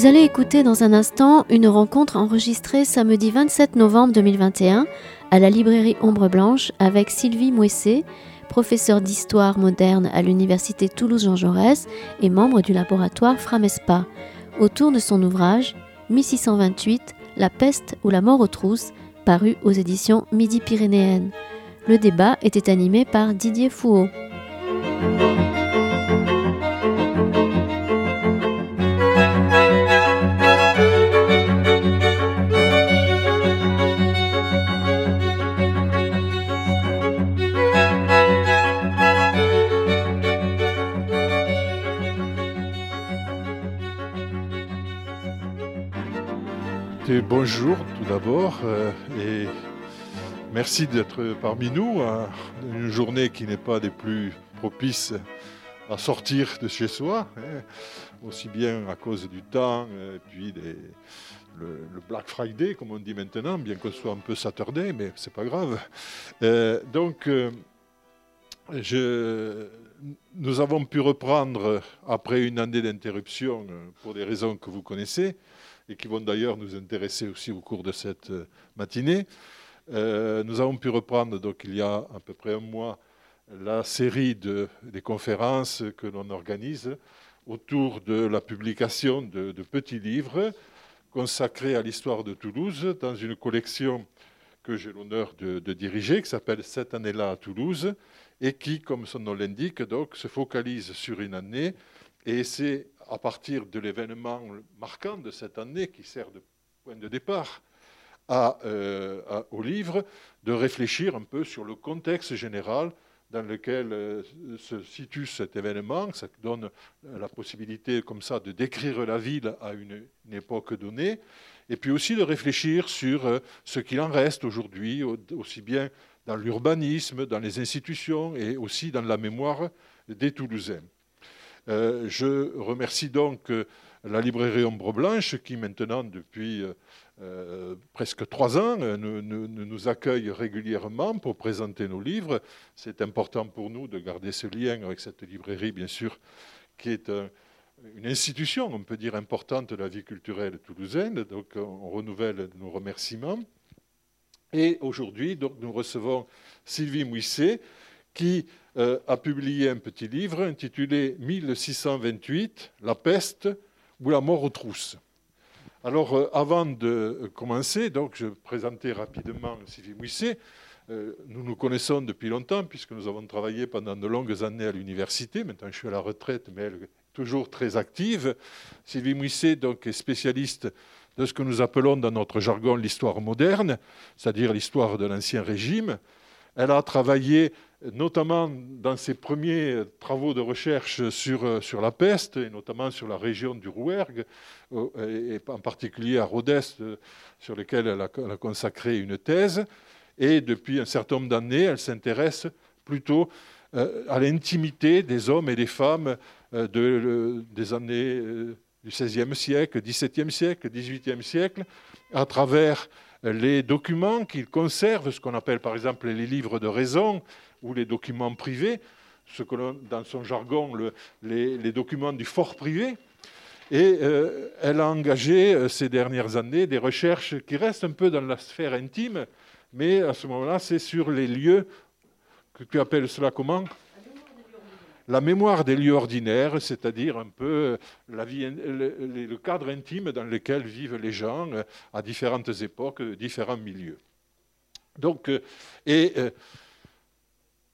Vous allez écouter dans un instant une rencontre enregistrée samedi 27 novembre 2021 à la librairie Ombre Blanche avec Sylvie Mouessé, professeure d'histoire moderne à l'université Toulouse-Jean Jaurès et membre du laboratoire Framespa, autour de son ouvrage 1628 La peste ou la mort aux trousses, paru aux éditions Midi-Pyrénéennes. Le débat était animé par Didier Fouault. Bonjour tout d'abord euh, et merci d'être parmi nous. Hein. une journée qui n'est pas des plus propices à sortir de chez soi, hein, aussi bien à cause du temps et puis le, Black Friday, comme on dit maintenant, bien qu'on soit un peu Saturday, mais c'est pas grave. Euh, donc, euh, nous avons pu reprendre après une année d'interruption pour des raisons que vous connaissez et qui vont d'ailleurs nous intéresser aussi au cours de cette euh, matinée. Euh, nous avons pu reprendre donc il y a à peu près un mois la série de, des conférences que l'on organise autour de la publication de, petits livres consacrés à l'histoire de Toulouse dans une collection que j'ai l'honneur de, diriger, qui s'appelle Cette année-là à Toulouse, et qui, comme son nom l'indique, se focalise sur une année et c'est à partir de l'événement marquant de cette année qui sert de point de départ euh, au livre, de réfléchir un peu sur le contexte général dans lequel euh, se situe cet événement. Ça donne la possibilité comme ça de décrire la ville à une, époque donnée, et puis aussi de réfléchir sur euh, ce qu'il en reste aujourd'hui, aussi bien dans l'urbanisme, dans les institutions et aussi dans la mémoire des Toulousains. Euh, je remercie donc euh, la librairie Ombre Blanche qui maintenant, depuis euh, presque trois ans, nous, accueille régulièrement pour présenter nos livres. C'est important pour nous de garder ce lien avec cette librairie, bien sûr, qui est une institution, on peut dire, importante de la vie culturelle toulousaine. Donc on renouvelle nos remerciements. Et aujourd'hui, nous recevons Sylvie Mouisset, qui euh, a publié un petit livre intitulé 1628, La peste ou la mort aux trousses. Alors, euh, avant de commencer, donc, je présentais rapidement Sylvie Mouisset. Euh, nous nous connaissons depuis longtemps, puisque nous avons travaillé pendant de longues années à l'université. Maintenant, je suis à la retraite, mais elle est toujours très active. Sylvie Mouisset donc, est spécialiste de ce que nous appelons dans notre jargon l'histoire moderne, c'est-à-dire l'histoire de l'Ancien Régime. Elle a travaillé notamment dans ses premiers travaux de recherche sur, euh, sur la peste, et notamment sur la région du Rouergue, euh, et en particulier à Rhodes, euh, sur lequel elle a, consacré une thèse. Et depuis un certain nombre d'années, elle s'intéresse plutôt à l'intimité des hommes et des femmes de, des années du XVIe siècle, XVIIe siècle, XVIIIe siècle, à travers les documents qu'il conserve, ce qu'on appelle par exemple les livres de raison ou les documents privés, ce que dans son jargon, les, documents du fort privé. Et euh, elle a engagé euh, ces dernières années des recherches qui restent un peu dans la sphère intime, mais à ce moment-là, c'est sur les lieux, que tu appelles cela comment? La mémoire des lieux ordinaires, c'est-à-dire un peu euh, le, cadre intime dans lequel vivent les gens à différentes époques, différents milieux. Donc, et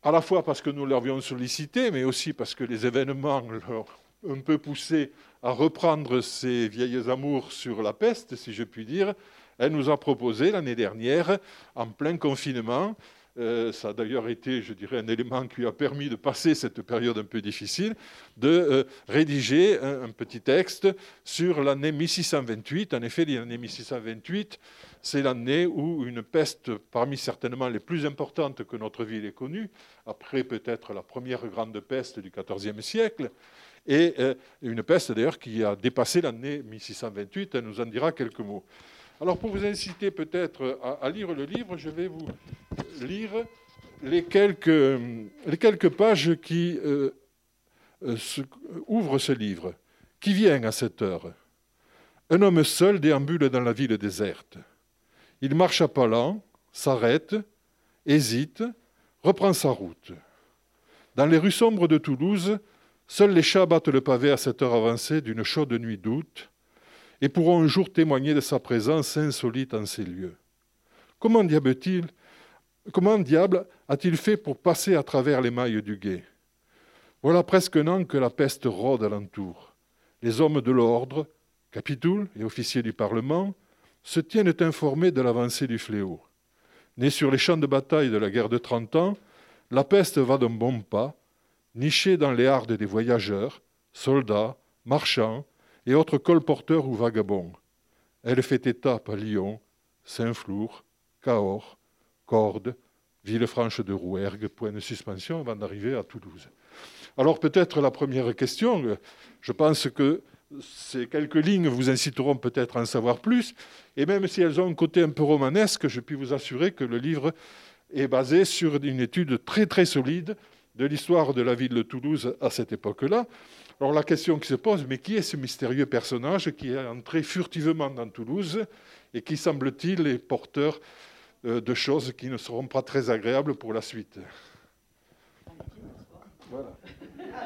à la fois parce que nous l'avions sollicité, mais aussi parce que les événements l'ont un peu poussé à reprendre ses vieilles amours sur la peste, si je puis dire, elle nous a proposé l'année dernière, en plein confinement, ça a d'ailleurs été, je dirais, un élément qui a permis de passer cette période un peu difficile, de euh, rédiger un, petit texte sur l'année 1628. En effet, l'année 1628, c'est l'année où une peste, parmi certainement les plus importantes que notre ville ait connue, après peut-être la première grande peste du XIVe siècle, et euh, une peste d'ailleurs qui a dépassé l'année 1628, elle nous en dira quelques mots. Alors pour vous inciter peut-être à, lire le livre, je vais vous lire les quelques, pages qui euh, euh, ouvrent ce livre. Qui vient à cette heure Un homme seul déambule dans la ville déserte. Il marche à pas lents, s'arrête, hésite, reprend sa route. Dans les rues sombres de Toulouse, seuls les chats battent le pavé à cette heure avancée d'une chaude nuit d'août et pourront un jour témoigner de sa présence insolite en ces lieux. Comment diable, a-t-il fait pour passer à travers les mailles du guet? Voilà presque un an que la peste rôde alentour. Les hommes de l'ordre, capitouls et officiers du Parlement, se tiennent informés de l'avancée du fléau. Né sur les champs de bataille de la guerre de Trente Ans, la peste va d'un bon pas, nichée dans les hardes des voyageurs, soldats, marchands et autres colporteurs ou vagabonds. Elle fait étape à Lyon, Saint-Flour, Cahors, Cordes, Villefranche de Rouergue, point de suspension avant d'arriver à Toulouse. Alors peut-être la première question, je pense que ces quelques lignes vous inciteront peut-être à en savoir plus, et même si elles ont un côté un peu romanesque, je puis vous assurer que le livre est basé sur une étude très très solide de l'histoire de la ville de Toulouse à cette époque-là. Alors la question qui se pose, mais qui est ce mystérieux personnage qui est entré furtivement dans Toulouse et qui, semble-t-il, est porteur euh, de choses qui ne seront pas très agréables pour la suite? Voilà.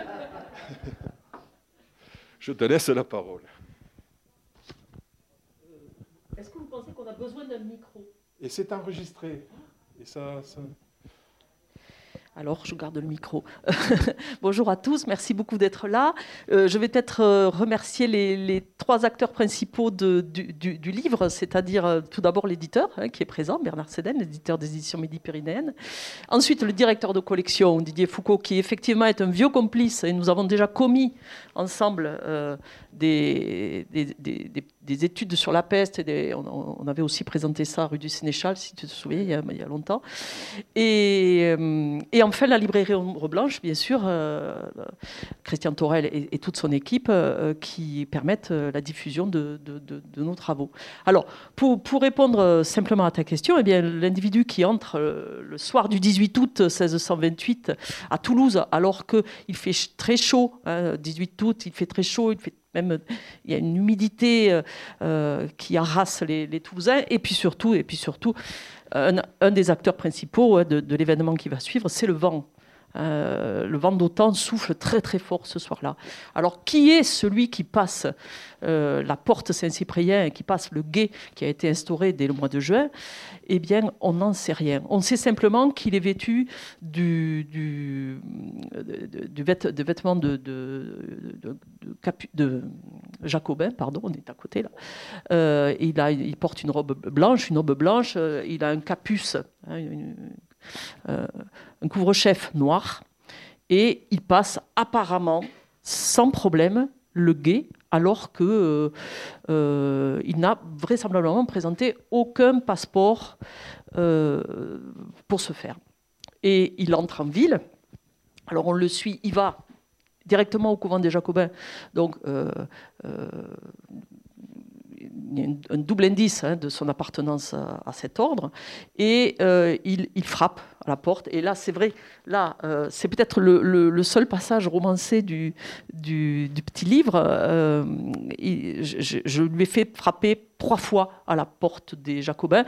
Je te laisse la parole. Est-ce que vous pensez qu'on a besoin d'un micro? Et c'est enregistré. Et ça, alors, je garde le micro. Bonjour à tous, merci beaucoup d'être là. Euh, je vais peut-être euh, remercier les, trois acteurs principaux du, livre, c'est-à-dire euh, tout d'abord l'éditeur hein, qui est présent, Bernard Seden, l'éditeur des éditions Midi-Pyrénéennes. Ensuite, le directeur de collection, Didier Foucault, qui effectivement est un vieux complice et nous avons déjà commis ensemble des, des, études sur la peste. On, avait aussi présenté ça rue du Sénéchal, si tu te souviens, il y a, longtemps. Et, et enfin, la librairie Ombre Blanche, bien sûr, euh, Christian Torel et, toute son équipe euh, qui permettent euh, la diffusion de, nos travaux. Alors, pour, répondre simplement à ta question, eh l'individu qui entre le soir du 18 août 1628 à Toulouse, alors qu'il fait très chaud, 18 hein, août, il fait très chaud, il fait même il y a une humidité qui harasse les, les, et puis surtout, et puis surtout, un, des acteurs principaux de, l'événement qui va suivre, c'est le vent. Euh, le vent d'automne souffle très très fort ce soir-là. Alors qui est celui qui passe euh, la porte Saint-Cyprien qui passe le guet qui a été instauré dès le mois de juin? Eh bien, on n'en sait rien. On sait simplement qu'il est vêtu du, du, du, vêtement de, de, de, Jacobin, pardon, on est à côté là. Euh, il, porte une robe blanche, une robe blanche, il a un capuce, hein, un couvre-chef noir, et il passe apparemment sans problème le guet alors qu'il euh, euh, n'a vraisemblablement présenté aucun passeport pour se faire. Et il entre en ville. Alors on le suit, il va directement au couvent des Jacobins, donc un double indice hein, de son appartenance à, cet ordre, et euh, il, frappe à la porte. Et là, c'est vrai, là, euh, c'est peut-être le, seul passage romancé du, petit livre. Euh, je, je, lui ai fait frapper trois fois à la porte des Jacobins,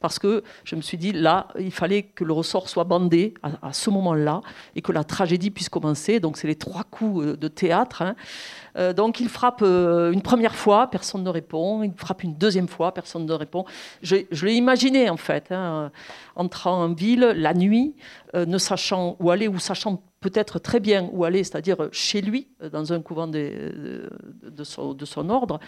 parce que je me suis dit, là, il fallait que le ressort soit bandé à, ce moment-là, et que la tragédie puisse commencer. Donc, c'est les trois coups euh, de théâtre. Hein. Donc, il frappe une première fois, personne ne répond. Il frappe une deuxième fois, personne ne répond. Je, l'ai imaginé, en fait, hein, entrant en ville, la nuit, ne sachant où aller, ou sachant peut-être très bien où aller, c'est-à-dire chez lui, dans un couvent de, de, son, ordre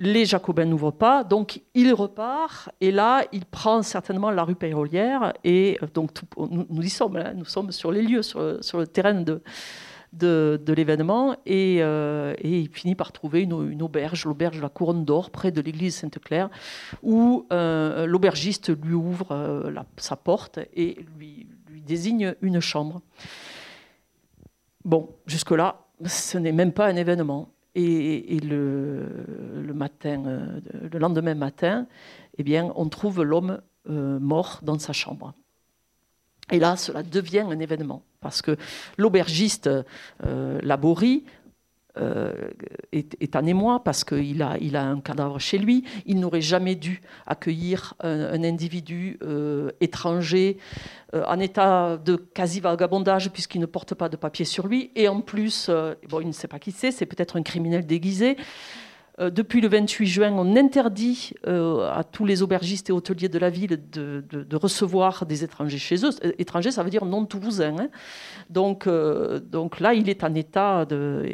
les Jacobins n'ouvrent pas, donc il repart, et là, il prend certainement la rue Pérolière, et euh, donc nous, y sommes, hein, nous sommes sur les lieux, sur, le terrain de, l'événement, euh, et, il finit par trouver une, auberge, l'auberge de la Couronne d'Or, près de l'église Sainte-Claire, où euh, l'aubergiste lui ouvre sa porte et lui désigne une chambre. Bon, jusque-là, ce n'est même pas un événement. Et, euh, le lendemain matin, eh on trouve l'homme euh, mort dans sa chambre. Et là, cela devient un événement, parce que l'aubergiste euh, Laborie euh, est, un émoi parce qu'il a, il a un cadavre chez lui. Il n'aurait jamais dû accueillir un, individu euh, étranger euh, en état de quasi-vagabondage puisqu'il ne porte pas de papier sur lui. Et en plus, bon, il ne sait pas qui c'est, c'est peut-être un criminel déguisé. Euh, depuis le 28 juin, on interdit euh, à tous les aubergistes et hôteliers de la ville de, recevoir des étrangers chez eux. Euh, étrangers, ça veut dire non toulousains. Hein. Donc, donc là, il est en état de.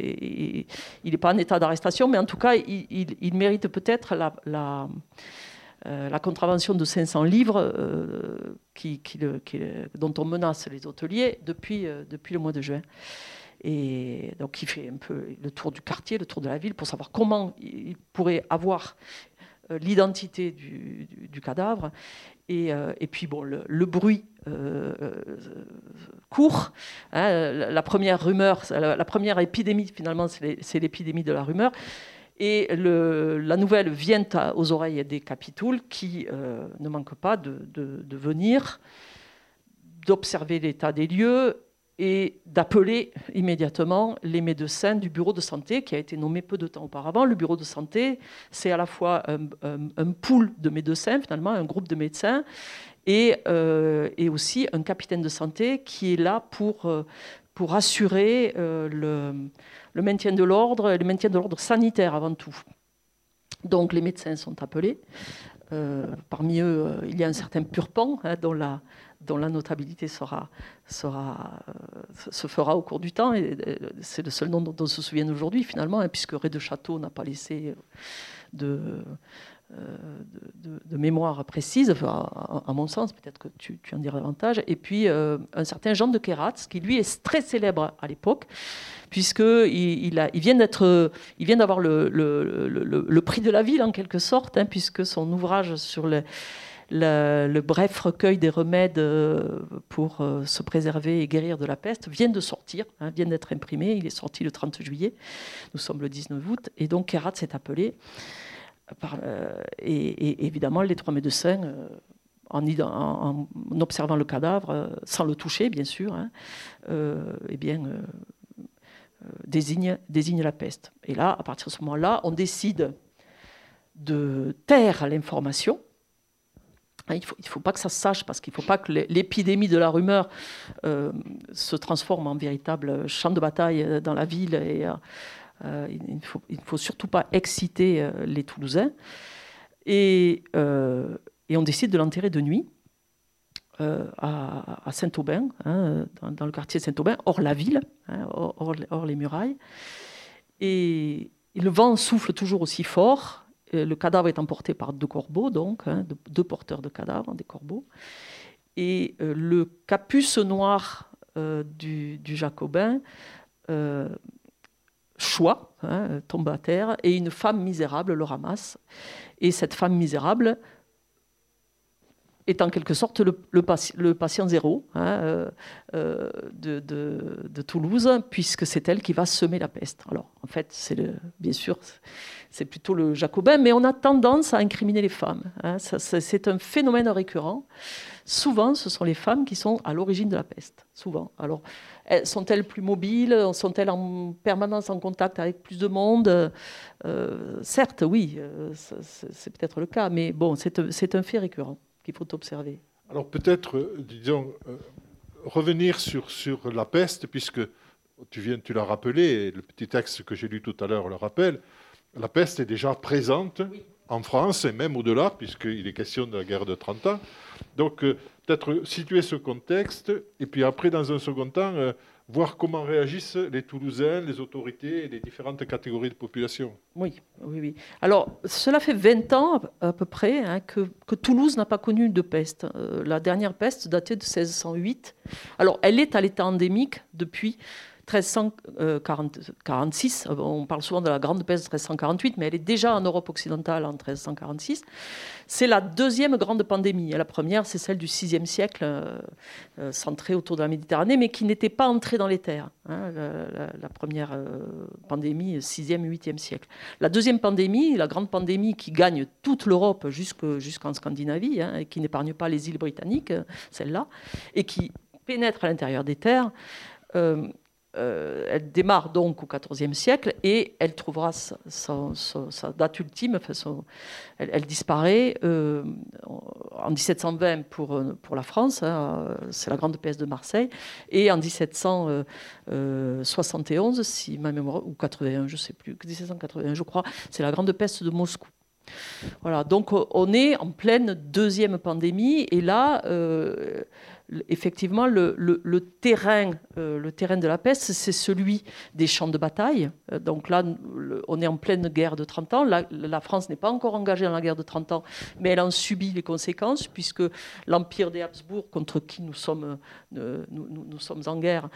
Il n'est pas en état d'arrestation, mais en tout cas, il, mérite peut-être la, contravention de 500 livres dont on menace les hôteliers depuis le mois de juin. Et donc, il fait un peu le tour du quartier, le tour de la ville, pour savoir comment il pourrait avoir euh, l'identité du, cadavre. Euh, et, puis, bon, le, bruit euh, court. Hein. la, première rumeur, la, première épidémie, finalement, c'est l'épidémie de la rumeur. Et la nouvelle vient aux oreilles des capitouls qui ne manquent pas de, de venir, d'observer l'état des lieux et d'appeler immédiatement les médecins du bureau de santé qui a été nommé peu de temps auparavant. Le bureau de santé, c'est à la fois un, pool de médecins, finalement, un groupe de médecins, et, euh, et, aussi un capitaine de santé qui est là pour, euh, pour assurer euh, le, le, maintien de l'ordre, le maintien de l'ordre sanitaire avant tout. Donc les médecins sont appelés. parmi eux, il y a un certain Purpan, hein, dont la, dont la notabilité sera, sera, euh, se fera au cours du temps. Et euh, c'est le seul nom dont on se souvient aujourd'hui, finalement, hein, puisque Ré de Château n'a pas laissé de, euh, de, mémoire précise, à, mon sens, peut-être que tu, en diras davantage. Et puis un certain Jean de Keratz, qui lui est très célèbre à l'époque, puisqu'il il, il vient d'avoir le, le, prix de la ville, en quelque sorte, hein, puisque son ouvrage sur le bref recueil des remèdes euh, pour euh, se préserver et guérir de la peste vient de sortir, hein, vient d'être imprimé. Il est sorti le 30 juillet. Nous sommes le 19 août. Et donc, Kerat s'est appelé. Euh, et, évidemment, les trois médecins, en, observant le cadavre, sans le toucher, bien sûr, hein, eh désignent désigne la peste. Et là, à partir de ce moment-là, on décide de taire l'information il ne faut, pas que ça se sache parce qu'il ne faut pas que l'épidémie de la rumeur euh, se transforme en véritable champ de bataille euh, dans la ville. Euh, il ne faut, surtout pas exciter les Toulousains. Et, on décide de l'enterrer de nuit à, Saint-Aubin, hein, dans, le quartier Saint-Aubin, hors la ville, hein, hors, les murailles. Et le vent souffle toujours aussi fort. Euh, le cadavre est emporté par deux corbeaux, donc, hein, deux porteurs de cadavres, des corbeaux. Et euh, le capuce noir euh, du, Jacobin choix, hein, tombe à terre, et une femme misérable le ramasse. Et cette femme misérable est en quelque sorte le, patient zéro hein, de, de, Toulouse, puisque c'est elle qui va semer la peste. Alors, en fait, c'est bien sûr, c'est plutôt le jacobin, mais on a tendance à incriminer les femmes. Hein. c'est un phénomène récurrent. Souvent, ce sont les femmes qui sont à l'origine de la peste. Souvent. Alors, sont-elles plus mobiles? Sont-elles en permanence en contact avec plus de monde? Euh, Certes, oui, euh, c'est peut-être le cas, mais bon, c'est un fait récurrent qu'il faut observer. Alors peut-être, euh, disons, revenir sur, sur la peste, puisque tu viens, tu l'as rappelé, le petit texte que j'ai lu tout à l'heure le rappelle, la peste est déjà présente en France et même au-delà, puisqu'il est question de la guerre de 30 ans. Donc, euh, peut-être situer ce contexte, et puis après, dans un second temps, euh, voir comment réagissent les Toulousains, les autorités et les différentes catégories de population. Oui, oui, oui. Alors, cela fait 20 ans à peu près hein, que, Toulouse n'a pas connu de peste. Euh, la dernière peste datait de 1608. Alors, elle est à l'état endémique depuis 1346, euh, on parle souvent de la grande peste de 1348, mais elle est déjà en Europe occidentale en 1346. C'est la deuxième grande pandémie. La première, c'est celle du VIe siècle, euh, euh, centrée autour de la Méditerranée, mais qui n'était pas entrée dans les terres. Hein, la, première pandémie, 6e, 8e siècle. La deuxième pandémie, la grande pandémie qui gagne toute l'Europe jusqu'en Scandinavie, hein, et qui n'épargne pas les îles britanniques, celle-là, et qui pénètre à l'intérieur des terres. euh, elle démarre donc au XIVe siècle et elle trouvera sa, date ultime. Elle, disparaît euh, en 1720 pour, pour la France, hein, c'est la Grande Peste de Marseille, et en 1771, si ma mémoire, ou 81, je ne sais plus, 1781, je crois, c'est la Grande Peste de Moscou. Voilà, donc on est en pleine deuxième pandémie et là, euh, effectivement, le, terrain, euh, le terrain de la peste, c'est celui des champs de bataille. Euh, donc là, on est en pleine guerre de 30 ans. La, France n'est pas encore engagée dans la guerre de 30 ans, mais elle en subit les conséquences, puisque l'Empire des Habsbourg, contre qui nous sommes, euh, nous, sommes en guerre,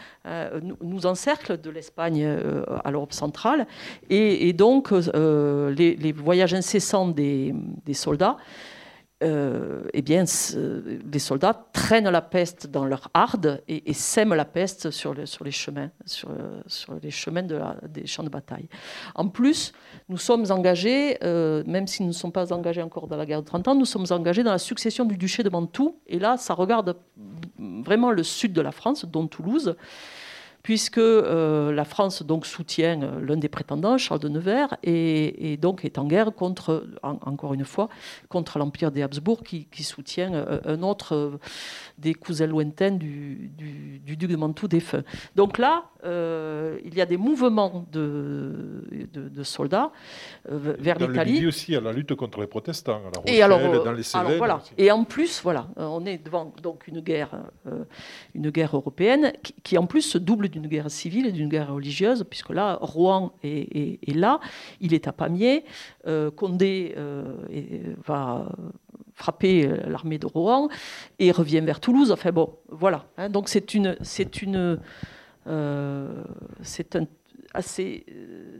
nous, encercle de l'Espagne à l'Europe centrale. Et, donc, les, voyages incessants des soldats euh, eh bien, les soldats traînent la peste dans leurs hardes et, sèment la peste sur, les chemins, sur, les chemins de des champs de bataille. En plus, nous sommes engagés, euh, même si nous ne sommes pas engagés encore dans la guerre de 30 ans, nous sommes engagés dans la succession du duché de Mantoue. Et là, ça regarde vraiment le sud de la France, dont Toulouse puisque euh, la France donc soutient euh, l'un des prétendants, Charles de Nevers, et, donc est en guerre contre, encore une fois, contre l'empire des Habsbourg qui, soutient euh, un autre des cousins lointains du, duc de Mantoue défunt. Donc là, il y a des mouvements de, de, soldats vers l'Italie. Il aussi à la lutte contre les protestants, à la Rochelle, et alors, dans les Cévennes. voilà. Et en plus, voilà, on est devant donc une guerre, une guerre européenne qui, qui en plus se double d'une guerre civile et d'une guerre religieuse, puisque là, Rouen est, là, il est à Pamiers, euh, Condé euh, va frapper l'armée de Rouen et revient vers Toulouse. Enfin bon, voilà. Hein. donc c'est une, c'est une, euh, c'est un assez,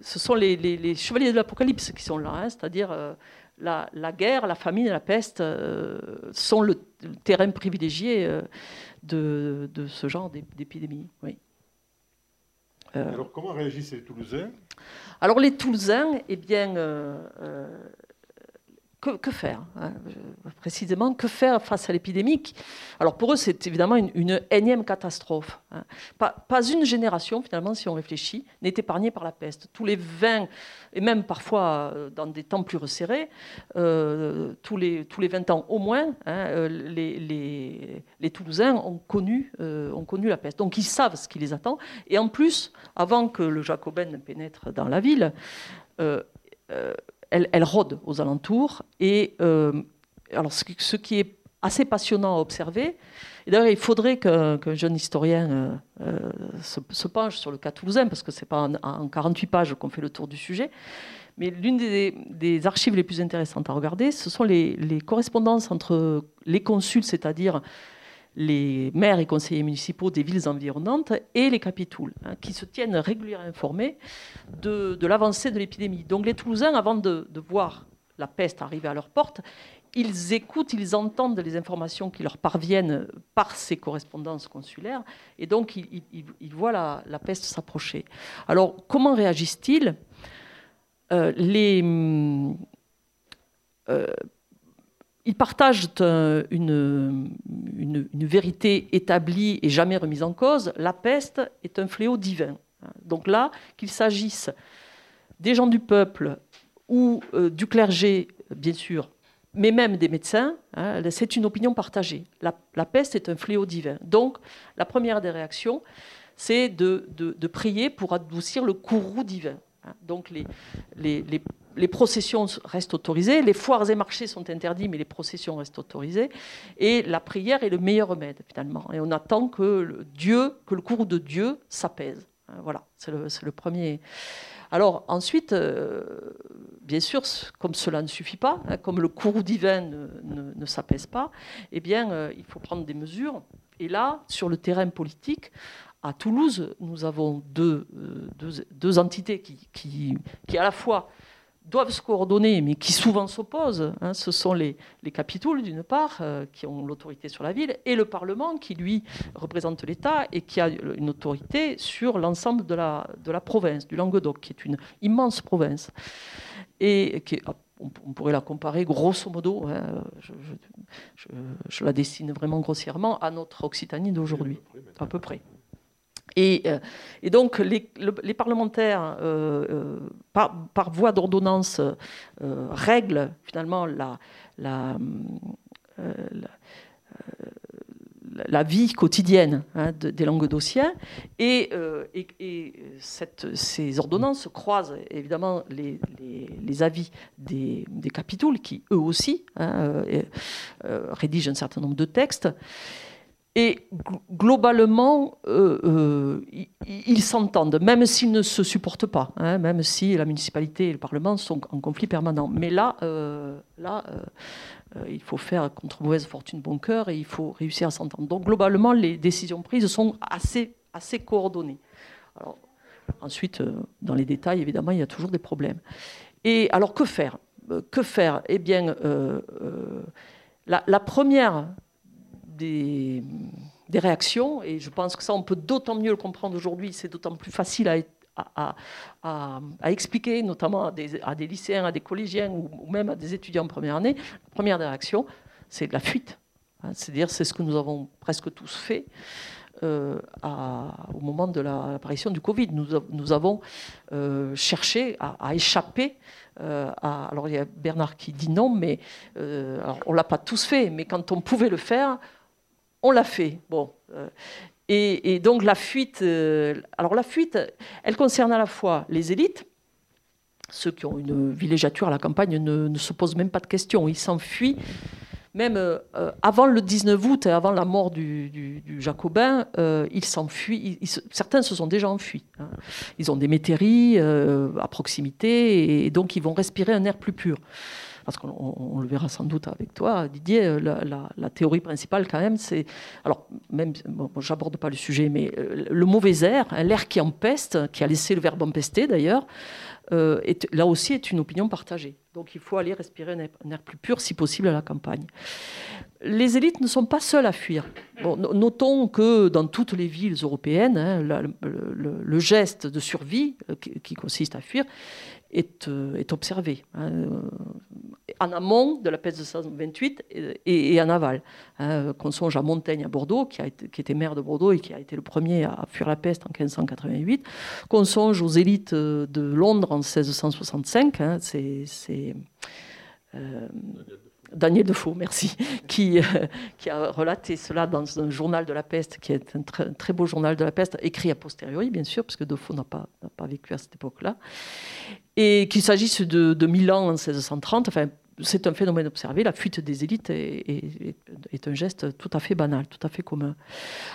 ce sont les, chevaliers de l'Apocalypse qui sont là, hein. c'est-à-dire la, guerre, la famine et la peste sont le, terrain privilégié de, de, ce genre d'épidémie. Oui. Euh, alors, comment réagissent les Toulousains? Alors, les Toulousains, eh bien, euh, euh, que, faire hein, Précisément, que faire face à l'épidémie Alors pour eux, c'est évidemment une, énième catastrophe. Hein. Pas, une génération, finalement, si on réfléchit, n'est épargnée par la peste. Tous les 20, et même parfois euh, dans des temps plus resserrés, euh, tous, les, tous les 20 ans au moins, hein, euh, les, les, Toulousains ont connu, ont connu la peste. Donc ils savent ce qui les attend. Et en plus, avant que le Jacobin ne pénètre dans la ville, elle, rôde aux alentours. Et euh, ce, qui est assez passionnant à observer, et d'ailleurs, il faudrait qu'un jeune historien euh, euh, se, penche sur le cas toulousain, parce que ce n'est pas en, 48 pages qu'on fait le tour du sujet. Mais l'une des, archives les plus intéressantes à regarder, ce sont les correspondances entre les consuls, c'est-à-dire les maires et conseillers municipaux des villes environnantes et les capitouls, hein, qui se tiennent régulièrement informés de, l'avancée de l'épidémie. Donc les Toulousains, avant de, voir la peste arriver à leur porte, ils écoutent, ils entendent les informations qui leur parviennent par ces correspondances consulaires, et donc ils, voient la, peste s'approcher. Alors comment réagissent-ils? Euh, les, euh, ils partagent une, une, vérité établie et jamais remise en cause. La peste est un fléau divin. Donc là, qu'il s'agisse des gens du peuple ou euh, du clergé, bien sûr, mais même des médecins, hein, c'est une opinion partagée. La, peste est un fléau divin. Donc, la première des réactions, c'est de, prier pour adoucir le courroux divin. Hein. Donc, les les processions restent autorisées, les foires et marchés sont interdits, mais les processions restent autorisées. Et la prière est le meilleur remède, finalement. Et on attend que le Dieu, que le cours de Dieu s'apaise. Hein, voilà, c'est le, premier. Alors ensuite, euh, bien sûr, comme cela ne suffit pas, hein, comme le courroux divin ne, s'apaise pas, eh bien, euh, il faut prendre des mesures. Et là, sur le terrain politique, à Toulouse, nous avons deux, euh, entités qui, à la fois doivent se coordonner, mais qui souvent s'opposent. Hein. Ce sont les, les capitouls, d'une part, euh, qui ont l'autorité sur la ville, et le Parlement, qui, lui, représente l'État et qui a une autorité sur l'ensemble de la, de la province, du Languedoc, qui est une immense province. Et qui on, pourrait la comparer grosso modo, hein, je, je, la dessine vraiment grossièrement, à notre Occitanie d'aujourd'hui, à peu près. Et, donc les, parlementaires, par, voie d'ordonnance, règlent finalement la, vie quotidienne hein, des languedociens. Et, euh, et, ces ordonnances croisent évidemment les, avis des, des, capitouls, qui eux aussi hein, euh, euh, rédigent un certain nombre de textes. Et globalement, ils s'entendent, même s'ils ne se supportent pas, hein, même si la municipalité et le Parlement sont en conflit permanent. Mais là, là euh, il faut faire contre mauvaise fortune bon cœur et il faut réussir à s'entendre. Donc globalement, les décisions prises sont assez, assez coordonnées. ensuite, euh, dans les détails, évidemment, il y a toujours des problèmes. Et alors, que faire? Euh, Que faire? Eh bien, la, première des, réactions, et je pense que ça, on peut d'autant mieux le comprendre aujourd'hui, c'est d'autant plus facile à, expliquer, notamment à des, lycéens, à des collégiens ou, même à des étudiants en première année, la première réaction, c'est de la fuite. Hein, c'est-à-dire, c'est ce que nous avons presque tous fait. Euh, au moment de l'apparition du Covid. Nous, avons euh, cherché à, échapper euh. Alors il y a Bernard qui dit non, mais on ne l'a pas tous fait, mais quand on pouvait le faire, on l'a fait. Bon, et, donc la fuite, euh, alors la fuite, elle concerne à la fois les élites, ceux qui ont une villégiature à la campagne ne, se posent même pas de questions, ils s'enfuient. Même euh, avant le 19 août avant la mort du, Jacobin, euh, ils s'enfuient. certains se sont déjà enfuis. Hein. Ils ont des métairies à proximité et donc ils vont respirer un air plus pur parce qu'on le verra sans doute avec toi, Didier, euh, la, théorie principale quand même, c'est, alors même, bon, j'aborde pas le sujet, mais euh, le mauvais air, hein, l'air qui empeste, qui a laissé le verbe empester d'ailleurs, euh, là aussi est une opinion partagée. Donc il faut aller respirer un air, plus pur, si possible, à la campagne. Les élites ne sont pas seules à fuir. notons que dans toutes les villes européennes, hein, le, geste de survie, qui consiste à fuir, est, euh, observé hein, euh, en amont de la peste de 1628 et, en aval. Hein, qu'on songe à Montaigne à Bordeaux, qui, a été, qui, était maire de Bordeaux et qui a été le premier à fuir la peste en 1588. Qu'on songe aux élites de Londres en 1665. Hein, Euh, Daniel Defoe, merci, qui, euh, qui, a relaté cela dans un journal de la peste, qui est un très, beau journal de la peste, écrit a posteriori, bien sûr, parce que Defoe n'a pas, pas vécu à cette époque-là. Et qu'il s'agisse de, de, Milan en 1630, enfin, c'est un phénomène observé. La fuite des élites est, est, un geste tout à fait banal, tout à fait commun.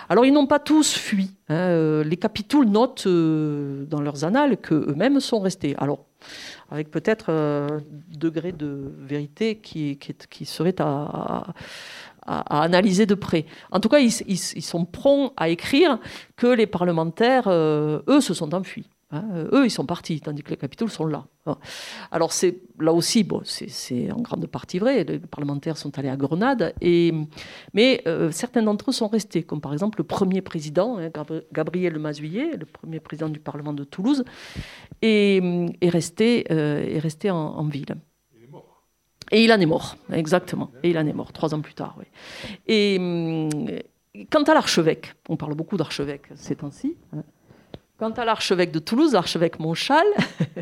Alors, ils n'ont pas tous fui. Hein. Euh, les capitouls notent dans leurs annales qu'eux-mêmes sont restés. Alors, avec peut-être un degré de vérité qui, serait à, analyser de près. En tout cas, ils, ils, sont prompts à écrire que les parlementaires, euh, eux, se sont enfuis. Hein, euh, eux, ils sont partis, tandis que les capitaux sont là. Alors, c'est là aussi, bon, c'est en grande partie vrai. Les parlementaires sont allés à Grenade, et, mais euh, certains d'entre eux sont restés, comme par exemple le premier président, hein, Gabriel Mazuillet, le premier président du Parlement de Toulouse, est, est resté, euh, est resté en, ville. Est mort. Et il en est mort, exactement. Et il en est mort, trois ans plus tard. Oui. Et hum, quant à l'archevêque, on parle beaucoup d'archevêque ces temps-ci. Quant à l'archevêque de Toulouse, l'archevêque Monchal,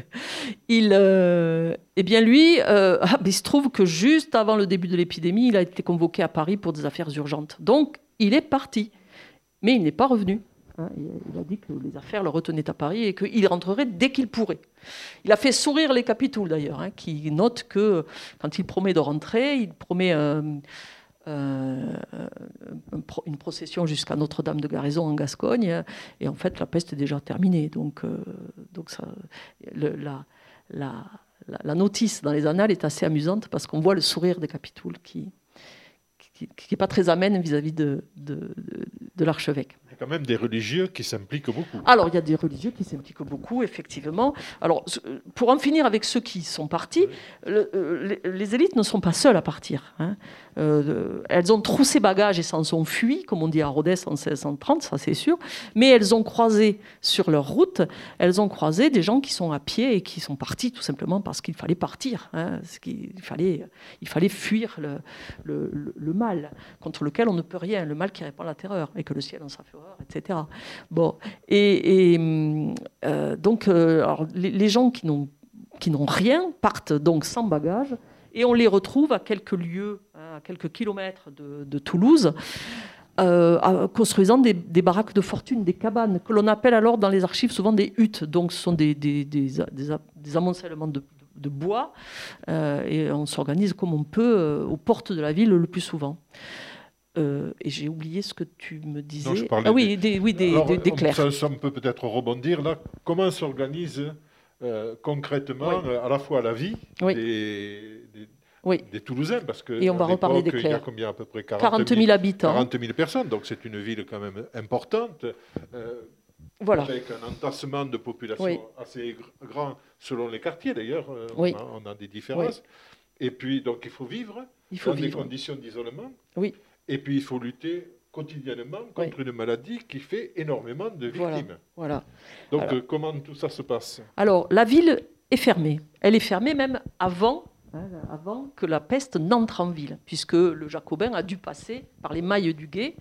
il, euh, eh bien lui, euh, ah, il se trouve que juste avant le début de l'épidémie, il a été convoqué à Paris pour des affaires urgentes. Donc, il est parti, mais il n'est pas revenu. Hein. il a dit que les affaires le retenaient à Paris et qu'il rentrerait dès qu'il pourrait. Il a fait sourire les capitouls d'ailleurs, hein, qui notent que quand il promet de rentrer, il promet euh, une procession jusqu'à Notre-Dame de Garaison en Gascogne, et en fait la peste est déjà terminée. Donc, euh, donc ça, la, la, la, notice dans les annales est assez amusante parce qu'on voit le sourire des capitouls qui qui n'est pas très amène vis-à-vis de, de, de l'archevêque. Il y a quand même des religieux qui s'impliquent beaucoup. Alors, il y a des religieux qui s'impliquent beaucoup, effectivement. Alors, pour en finir avec ceux qui sont partis, euh, les, élites ne sont pas seules à partir. Hein. Euh, elles ont troussé bagages et s'en sont fuies, comme on dit à Rhodes en 1630, ça c'est sûr. Mais elles ont croisé sur leur route, elles ont croisé des gens qui sont à pied et qui sont partis tout simplement parce qu'il fallait partir. Hein. il fallait fuir le, mal contre lequel on ne peut rien, le mal qui répand la terreur et que le ciel en sa l'erreur, etc. Bon, et, euh, donc alors, les, gens qui n'ont rien partent donc sans bagage et on les retrouve à quelques lieux, hein, à quelques kilomètres de, Toulouse. construisant des, baraques de fortune, des cabanes, que l'on appelle alors dans les archives souvent des huttes. Donc ce sont des, des, des amoncellements de, de bois, euh, et on s'organise comme on peut euh, aux portes de la ville le plus souvent. Euh, et j'ai oublié ce que tu me disais. ah oui, des, oui, des, des, clairs. Ça, peut peut-être rebondir là. Comment s'organise concrètement à la fois la vie des, oui. des Toulousains parce que et on va reparler des Il y a combien à peu près 40 000, habitants. 40 000 personnes, donc c'est une ville quand même importante. Avec un entassement de population assez grand selon les quartiers d'ailleurs. Euh, on, a des différences. Et puis, donc, il faut vivre il faut dans des conditions d'isolement. Oui. Et puis, il faut lutter quotidiennement contre une maladie qui fait énormément de victimes. Voilà. Donc, euh, comment tout ça se passe? Alors, la ville est fermée. Elle est fermée même avant hein, avant que la peste n'entre en ville, puisque le Jacobin a dû passer par les mailles du guet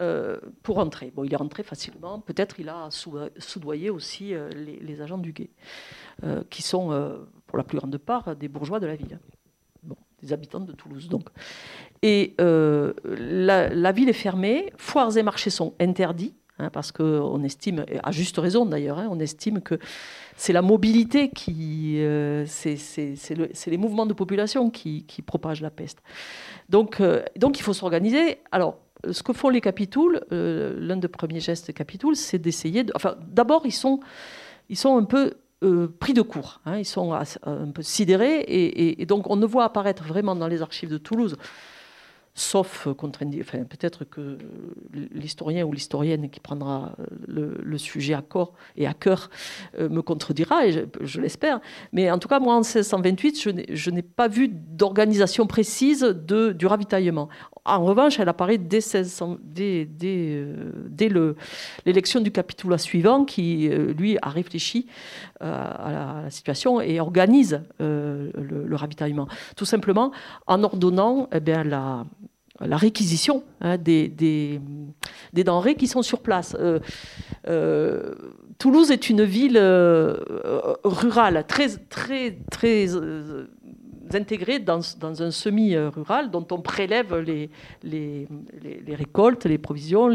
euh, pour entrer. Bon, il est rentré facilement. Peut-être il a soudoyé aussi euh, les, agents du guet, qui sont pour la plus grande part des bourgeois de la ville. Bon, des habitants de Toulouse donc. Et la, ville est fermée, foires et marchés sont interdits, hein, parce qu'on estime, à juste raison d'ailleurs, hein, on estime que c'est la mobilité qui. c'est les mouvements de population qui, propagent la peste. Donc, donc il faut s'organiser. Alors, ce que font les capitouls, euh, l'un des premiers gestes des capitouls, c'est d'essayer. De, enfin, d'abord, ils sont, ils sont un peu euh, pris de court. Hein. ils sont un peu sidérés. et, donc, on ne voit apparaître vraiment dans les archives de Toulouse sauf euh, enfin, peut-être que l'historien ou l'historienne qui prendra euh, le, sujet à corps et à cœur euh, me contredira, et je, l'espère. Mais en tout cas, moi, en 1628, je n'ai pas vu d'organisation précise du ravitaillement. En revanche, elle apparaît dès, 1600, dès, dès, l'élection du capitula suivant, qui, lui, a réfléchi à la, situation et organise le, ravitaillement. Tout simplement en ordonnant eh bien, la la réquisition hein, des, denrées qui sont sur place. Euh, euh, Toulouse est une ville euh, rurale très, très, très intégrés dans, un semi-rural dont on prélève les, récoltes, les provisions,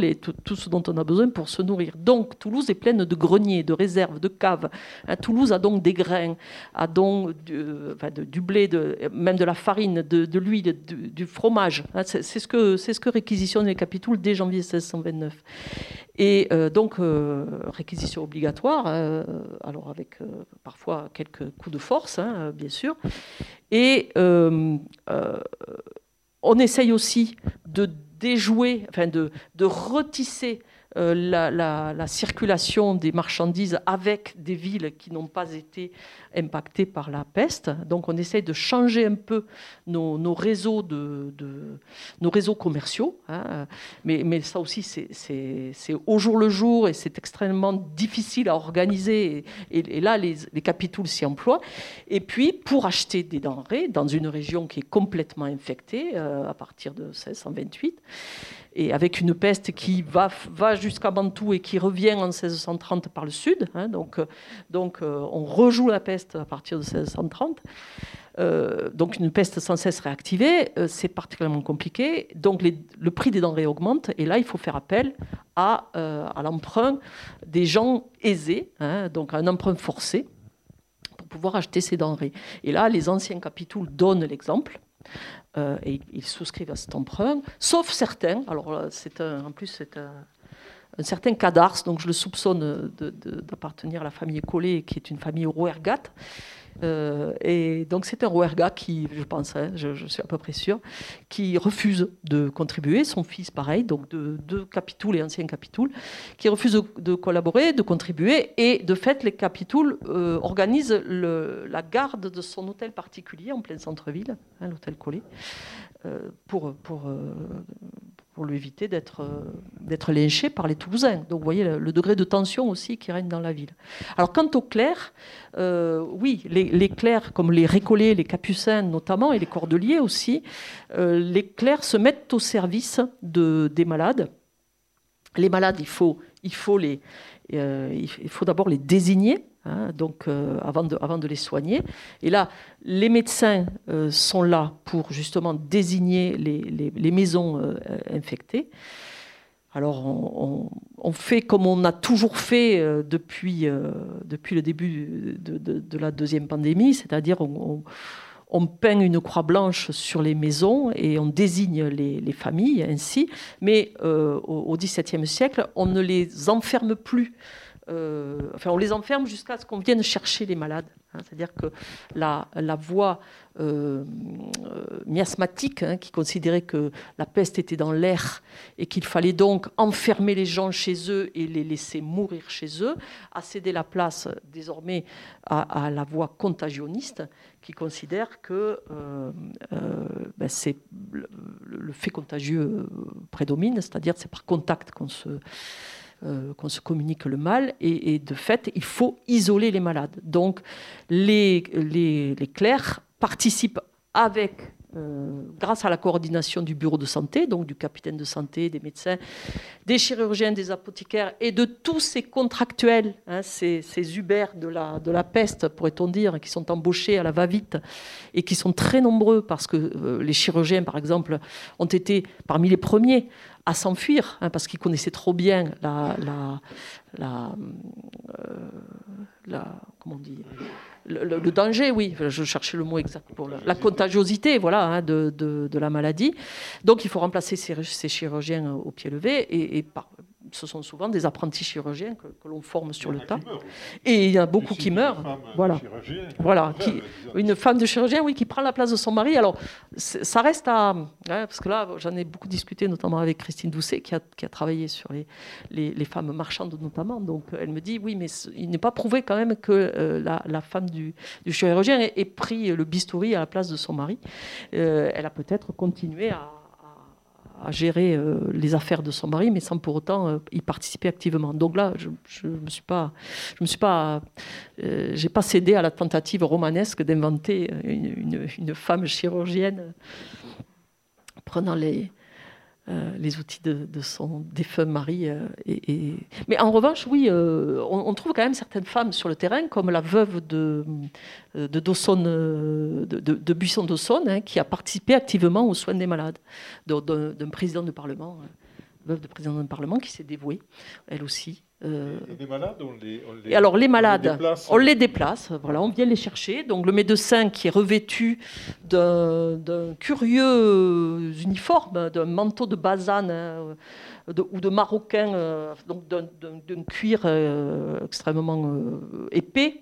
tout, ce dont on a besoin pour se nourrir. Donc Toulouse est pleine de greniers, de réserves, de caves. Hein, Toulouse a donc des grains, a donc du, du blé, même de la farine, de, l'huile, du, fromage. Hein, c'est ce, que, ce que réquisitionnent les capitouls dès janvier 1629. Et euh, donc, euh, réquisition obligatoire, euh, alors avec parfois quelques coups de force, hein, bien sûr. Et on essaye aussi de déjouer, enfin de, de retisser euh, la, circulation des marchandises avec des villes qui n'ont pas été impactées par la peste. Donc on essaye de changer un peu nos, réseaux, commerciaux. Hein. Mais, mais, ça aussi, c'est au jour le jour et c'est extrêmement difficile à organiser. Et, là, les, les capitouls s'y emploient. Et puis, pour acheter des denrées dans une région qui est complètement infectée euh, à partir de 1628, et avec une peste qui va, va jusqu'à Mantoue et qui revient en 1630 par le sud. Hein, donc, euh, donc euh, on rejoue la peste à partir de 1630. Euh, donc une peste sans cesse réactivée, c'est particulièrement compliqué. Donc le prix des denrées augmente et là il faut faire appel à, à l'emprunt des gens aisés, hein, donc un emprunt forcé pour pouvoir acheter ces denrées. Et là les anciens capitouls donnent l'exemple. Euh, et ils souscrivent à cet emprunt, sauf certains. Alors, euh, en plus, c'est un, certain Cadars, donc je le soupçonne d'appartenir à la famille Collet, qui est une famille Rouergat, euh, et donc c'est un Rouergat qui, je pense, hein, je, suis à peu près sûr, qui refuse de contribuer. Son fils, pareil, donc de deux capitouls et anciens capitouls, qui refuse de, collaborer, de contribuer. Et de fait, les capitouls euh, organisent la garde de son hôtel particulier en plein centre-ville, hein, l'hôtel Collet, euh, pour, pour, pour lui éviter d'être euh, lynché par les Toulousains. Donc vous voyez le, degré de tension aussi qui règne dans la ville. Alors quant aux clercs, euh, oui, les, clercs comme les récollets, les capucins notamment, et les cordeliers aussi, euh, les clercs se mettent au service de, des malades Les malades, il faut, il faut, il faut d'abord les désigner. Hein, donc avant, de, avant de les soigner. Et là, les médecins sont là pour justement désigner les, maisons infectées. Alors on, fait comme on a toujours fait euh, depuis, euh, le début de, la deuxième pandémie, c'est-à-dire on, peint une croix blanche sur les maisons et on désigne les, familles ainsi, mais euh, au XVIIe siècle, on ne les enferme plus. Enfin, on les enferme jusqu'à ce qu'on vienne chercher les malades. Hein. C'est-à-dire que la, voie euh, euh, miasmatique, hein, qui considérait que la peste était dans l'air et qu'il fallait donc enfermer les gens chez eux et les laisser mourir chez eux, a cédé la place désormais à, la voie contagionniste, qui considère que euh, ben le, fait contagieux prédomine, c'est-à-dire c'est par contact qu'on se qu'on se communique le mal, et, de fait, il faut isoler les malades. Donc, les, clercs participe avec, euh, grâce à la coordination du bureau de santé, donc du capitaine de santé, des médecins, des chirurgiens, des apothicaires et de tous ces contractuels, hein, ces, Uber de la, peste, pourrait-on dire, qui sont embauchés à la va-vite et qui sont très nombreux parce que euh, les chirurgiens, par exemple, ont été parmi les premiers à s'enfuir hein, parce qu'ils connaissaient trop bien la, la, la, euh, la comment on dit le, danger, oui, je cherchais le mot exact pour la, contagiosité, voilà, hein, de, de, la maladie. Donc, il faut remplacer ces, ces chirurgiens au pied levé et, et par, ce sont souvent des apprentis chirurgiens que, l'on forme sur le tas. Et il y a beaucoup qui meurent. Voilà. Voilà. Qui, une femme de chirurgien, oui, qui prend la place de son mari. Alors, ça reste à. Hein, parce que là, j'en ai beaucoup discuté, notamment avec Christine Doucet, qui a, qui a travaillé sur les, les, femmes marchandes, notamment. Donc, elle me dit oui, mais il n'est pas prouvé quand même que euh, la, la, femme du, du chirurgien ait, pris le bistouri à la place de son mari. Euh, elle a peut-être continué à à gérer euh, les affaires de son mari, mais sans pour autant euh, y participer activement. Donc là, je ne me suis pas, je me suis pas, euh, j'ai pas cédé à la tentative romanesque d'inventer une, femme chirurgienne prenant les, euh, les outils de, son défunt mari. Euh, Mais en revanche, oui, euh, on, trouve quand même certaines femmes sur le terrain, comme la veuve de, de, Buisson d'Aussonne, hein, qui a participé activement aux soins des malades, d'un président de Parlement, veuve de président de Parlement, qui s'est dévouée, elle aussi, euh, et les malades, on les, et alors les malades, on les déplace. Voilà, on vient les chercher. Donc le médecin qui est revêtu d'un curieux uniforme, d'un manteau de basane hein, ou de maroquin, euh, donc d'un cuir euh, extrêmement épais,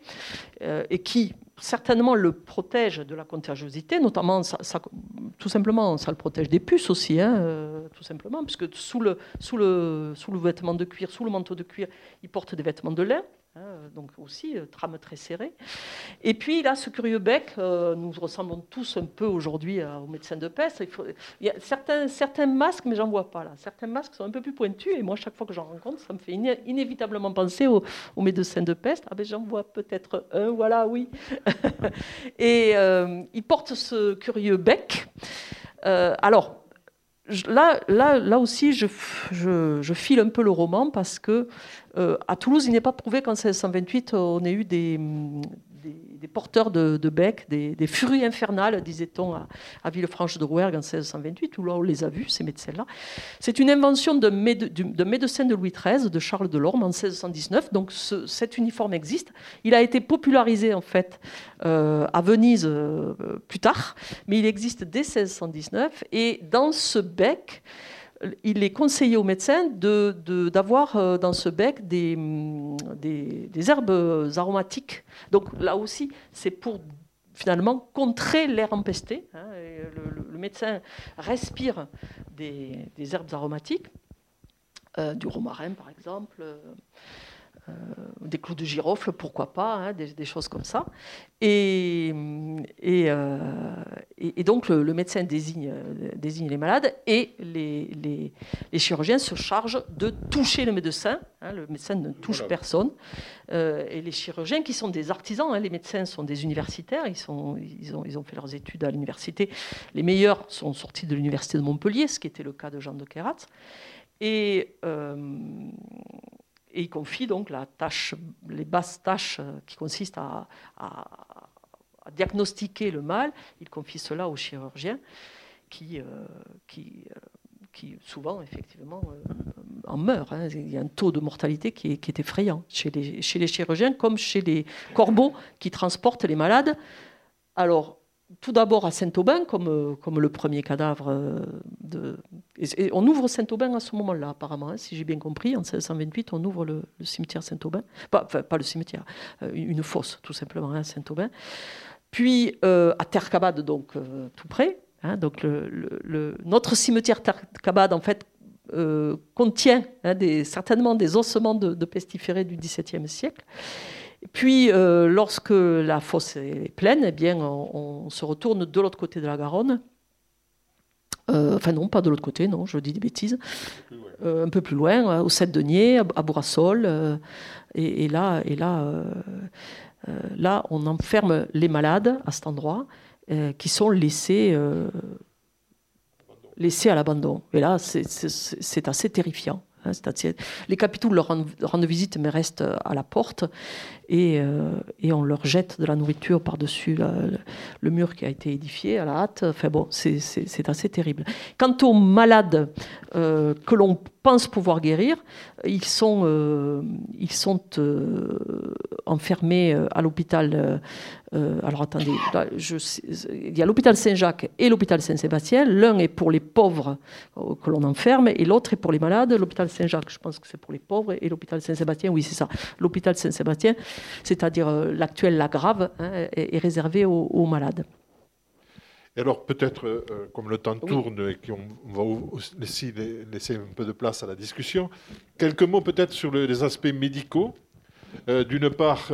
et qui certainement le protège de la contagiosité, notamment, ça, tout simplement, ça le protège des puces aussi, hein, euh, tout simplement, puisque sous le, vêtement de cuir, sous le manteau de cuir, il porte des vêtements de lin. Hein, donc aussi euh, trame très serrée. Et puis là, ce curieux bec, euh, nous ressemblons tous un peu aujourd'hui aux médecins de peste. Il, il y a certains, certains masques, mais j'en vois pas là. Certains masques sont un peu plus pointus, et moi, chaque fois que j'en rencontre, ça me fait inévitablement penser aux, médecins de peste. Ah ben j'en vois peut-être un, voilà, oui. et euh, il porte ce curieux bec. alors, là, là, là aussi, je, file un peu le roman parce que euh, à Toulouse, il n'est pas prouvé qu'en 1628, on ait eu des, des, porteurs de, bec, des, furies infernales, disait-on, à, Villefranche de Rouergue en 1628, où là on les a vus, ces médecins-là. C'est une invention d'un médecin de Louis XIII, de Charles de Lorme, en 1619. Donc cet uniforme existe. Il a été popularisé, en fait, euh, à Venise euh, plus tard, mais il existe dès 1619. Et dans ce bec, il est conseillé aux médecins d'avoir euh, dans ce bec des, herbes aromatiques. Donc là aussi, c'est pour finalement contrer l'air empesté. Hein, le, médecin respire des, herbes aromatiques, euh, du romarin par exemple. Euh, des clous de girofle, pourquoi pas, hein, des, choses comme ça. Donc le, médecin désigne, désigne, les malades et les, les, chirurgiens se chargent de toucher le médecin. Hein, le médecin ne touche personne. Euh, et les chirurgiens, qui sont des artisans, hein, les médecins sont des universitaires, ils, sont, ils, ont, ils ont fait leurs études à l'université. Les meilleurs sont sortis de l'université de Montpellier, ce qui était le cas de Jean de Keratz. Et, et il confie donc la tâche, les basses tâches qui consistent à, diagnostiquer le mal, il confie cela aux chirurgiens qui, qui qui souvent, effectivement, euh, en meurent. Hein. Il y a un taux de mortalité qui est, effrayant chez les, chez les, chirurgiens comme chez les corbeaux qui transportent les malades. Alors, tout d'abord à Saint-Aubin, comme, euh, comme le premier cadavre euh, de. On ouvre Saint-Aubin à ce moment-là, apparemment, hein, si j'ai bien compris. En 1628, on ouvre le, cimetière Saint-Aubin. Pas, pas le cimetière, une fosse, tout simplement, à hein, Saint-Aubin. Puis à Terre-Cabade, donc tout près, Hein, donc notre cimetière Tarkabad, en fait, euh, contient hein, certainement des ossements de, pestiférés du XVIIe siècle. puis, euh, lorsque la fosse est pleine, eh bien, on, se retourne de l'autre côté de la Garonne. Euh, enfin non, pas de l'autre côté, non, je dis des bêtises. un peu plus loin, au Sept-Deniers, à, Bourrassol. Et, et, là, et là, là, on enferme les malades à cet endroit. Euh, qui sont laissés, euh, laissés à l'abandon. Et là, c'est assez terrifiant. Hein, les capitaux leur rendent, visite, mais restent à la porte. Et, euh, et on leur jette de la nourriture par-dessus le mur qui a été édifié à la hâte. Enfin bon, c'est assez terrible. Quant aux malades que l'on pense pouvoir guérir, ils sont, ils sont enfermés à l'hôpital euh, alors attendez, il y a l'hôpital Saint-Jacques et l'hôpital Saint-Sébastien. L'un est pour les pauvres euh, que l'on enferme et l'autre est pour les malades. L'hôpital Saint-Jacques, je pense que c'est pour les pauvres et l'hôpital Saint-Sébastien, oui, c'est ça. L'hôpital Saint-Sébastien, c'est-à-dire euh, l'actuel La Grave, hein, est, réservé aux, malades. Et alors peut-être, comme le temps tourne et qu'on va laisser, laisser, un peu de place à la discussion, quelques mots peut-être sur les aspects médicaux. D'une part,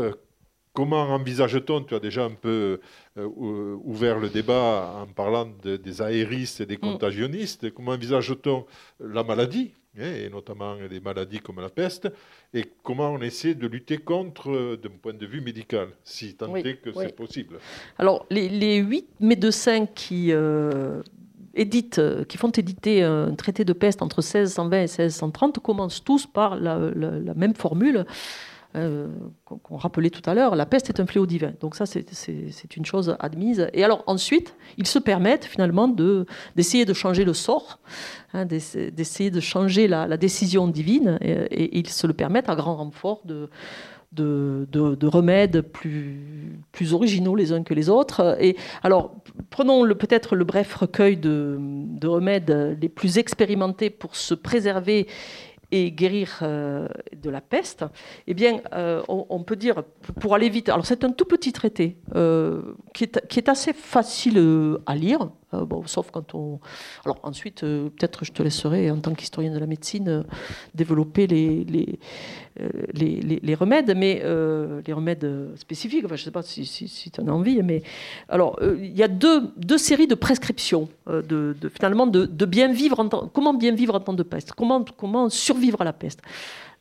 Comment envisage-t-on, tu as déjà un peu euh, ouvert le débat en parlant des aéristes et des mm. contagionnistes, comment envisage-t-on la maladie, et notamment les maladies comme la peste, et comment on essaie de lutter contre euh, d'un point de vue médical, si tant est que c'est possible. Alors, les, huit médecins qui... Euh, éditent, qui font éditer un traité de peste entre 1620 et 1630 commencent tous par la même formule euh, qu'on rappelait tout à l'heure, la peste est un fléau divin. Donc ça, c'est une chose admise. Et alors ensuite, ils se permettent finalement d'essayer de, changer le sort, hein, d'essayer de changer la, décision divine, et, ils se le permettent à grand renfort de, de, remèdes plus, originaux les uns que les autres. Et alors, prenons peut-être le bref recueil de, remèdes les plus expérimentés pour se préserver et guérir euh, de la peste, eh bien, euh, on, peut dire, pour aller vite, alors c'est un tout petit traité euh, qui, est, qui, est, assez facile à lire, euh, sauf quand on. Alors ensuite, euh, peut-être je te laisserai, en tant qu'historien de la médecine, euh, développer les, remèdes, mais les remèdes spécifiques. Enfin, je ne sais pas si, si, tu en as envie, mais alors il y a deux, séries de prescriptions de, finalement de, bien vivre en comment bien vivre en temps de peste, comment comment survivre à la peste?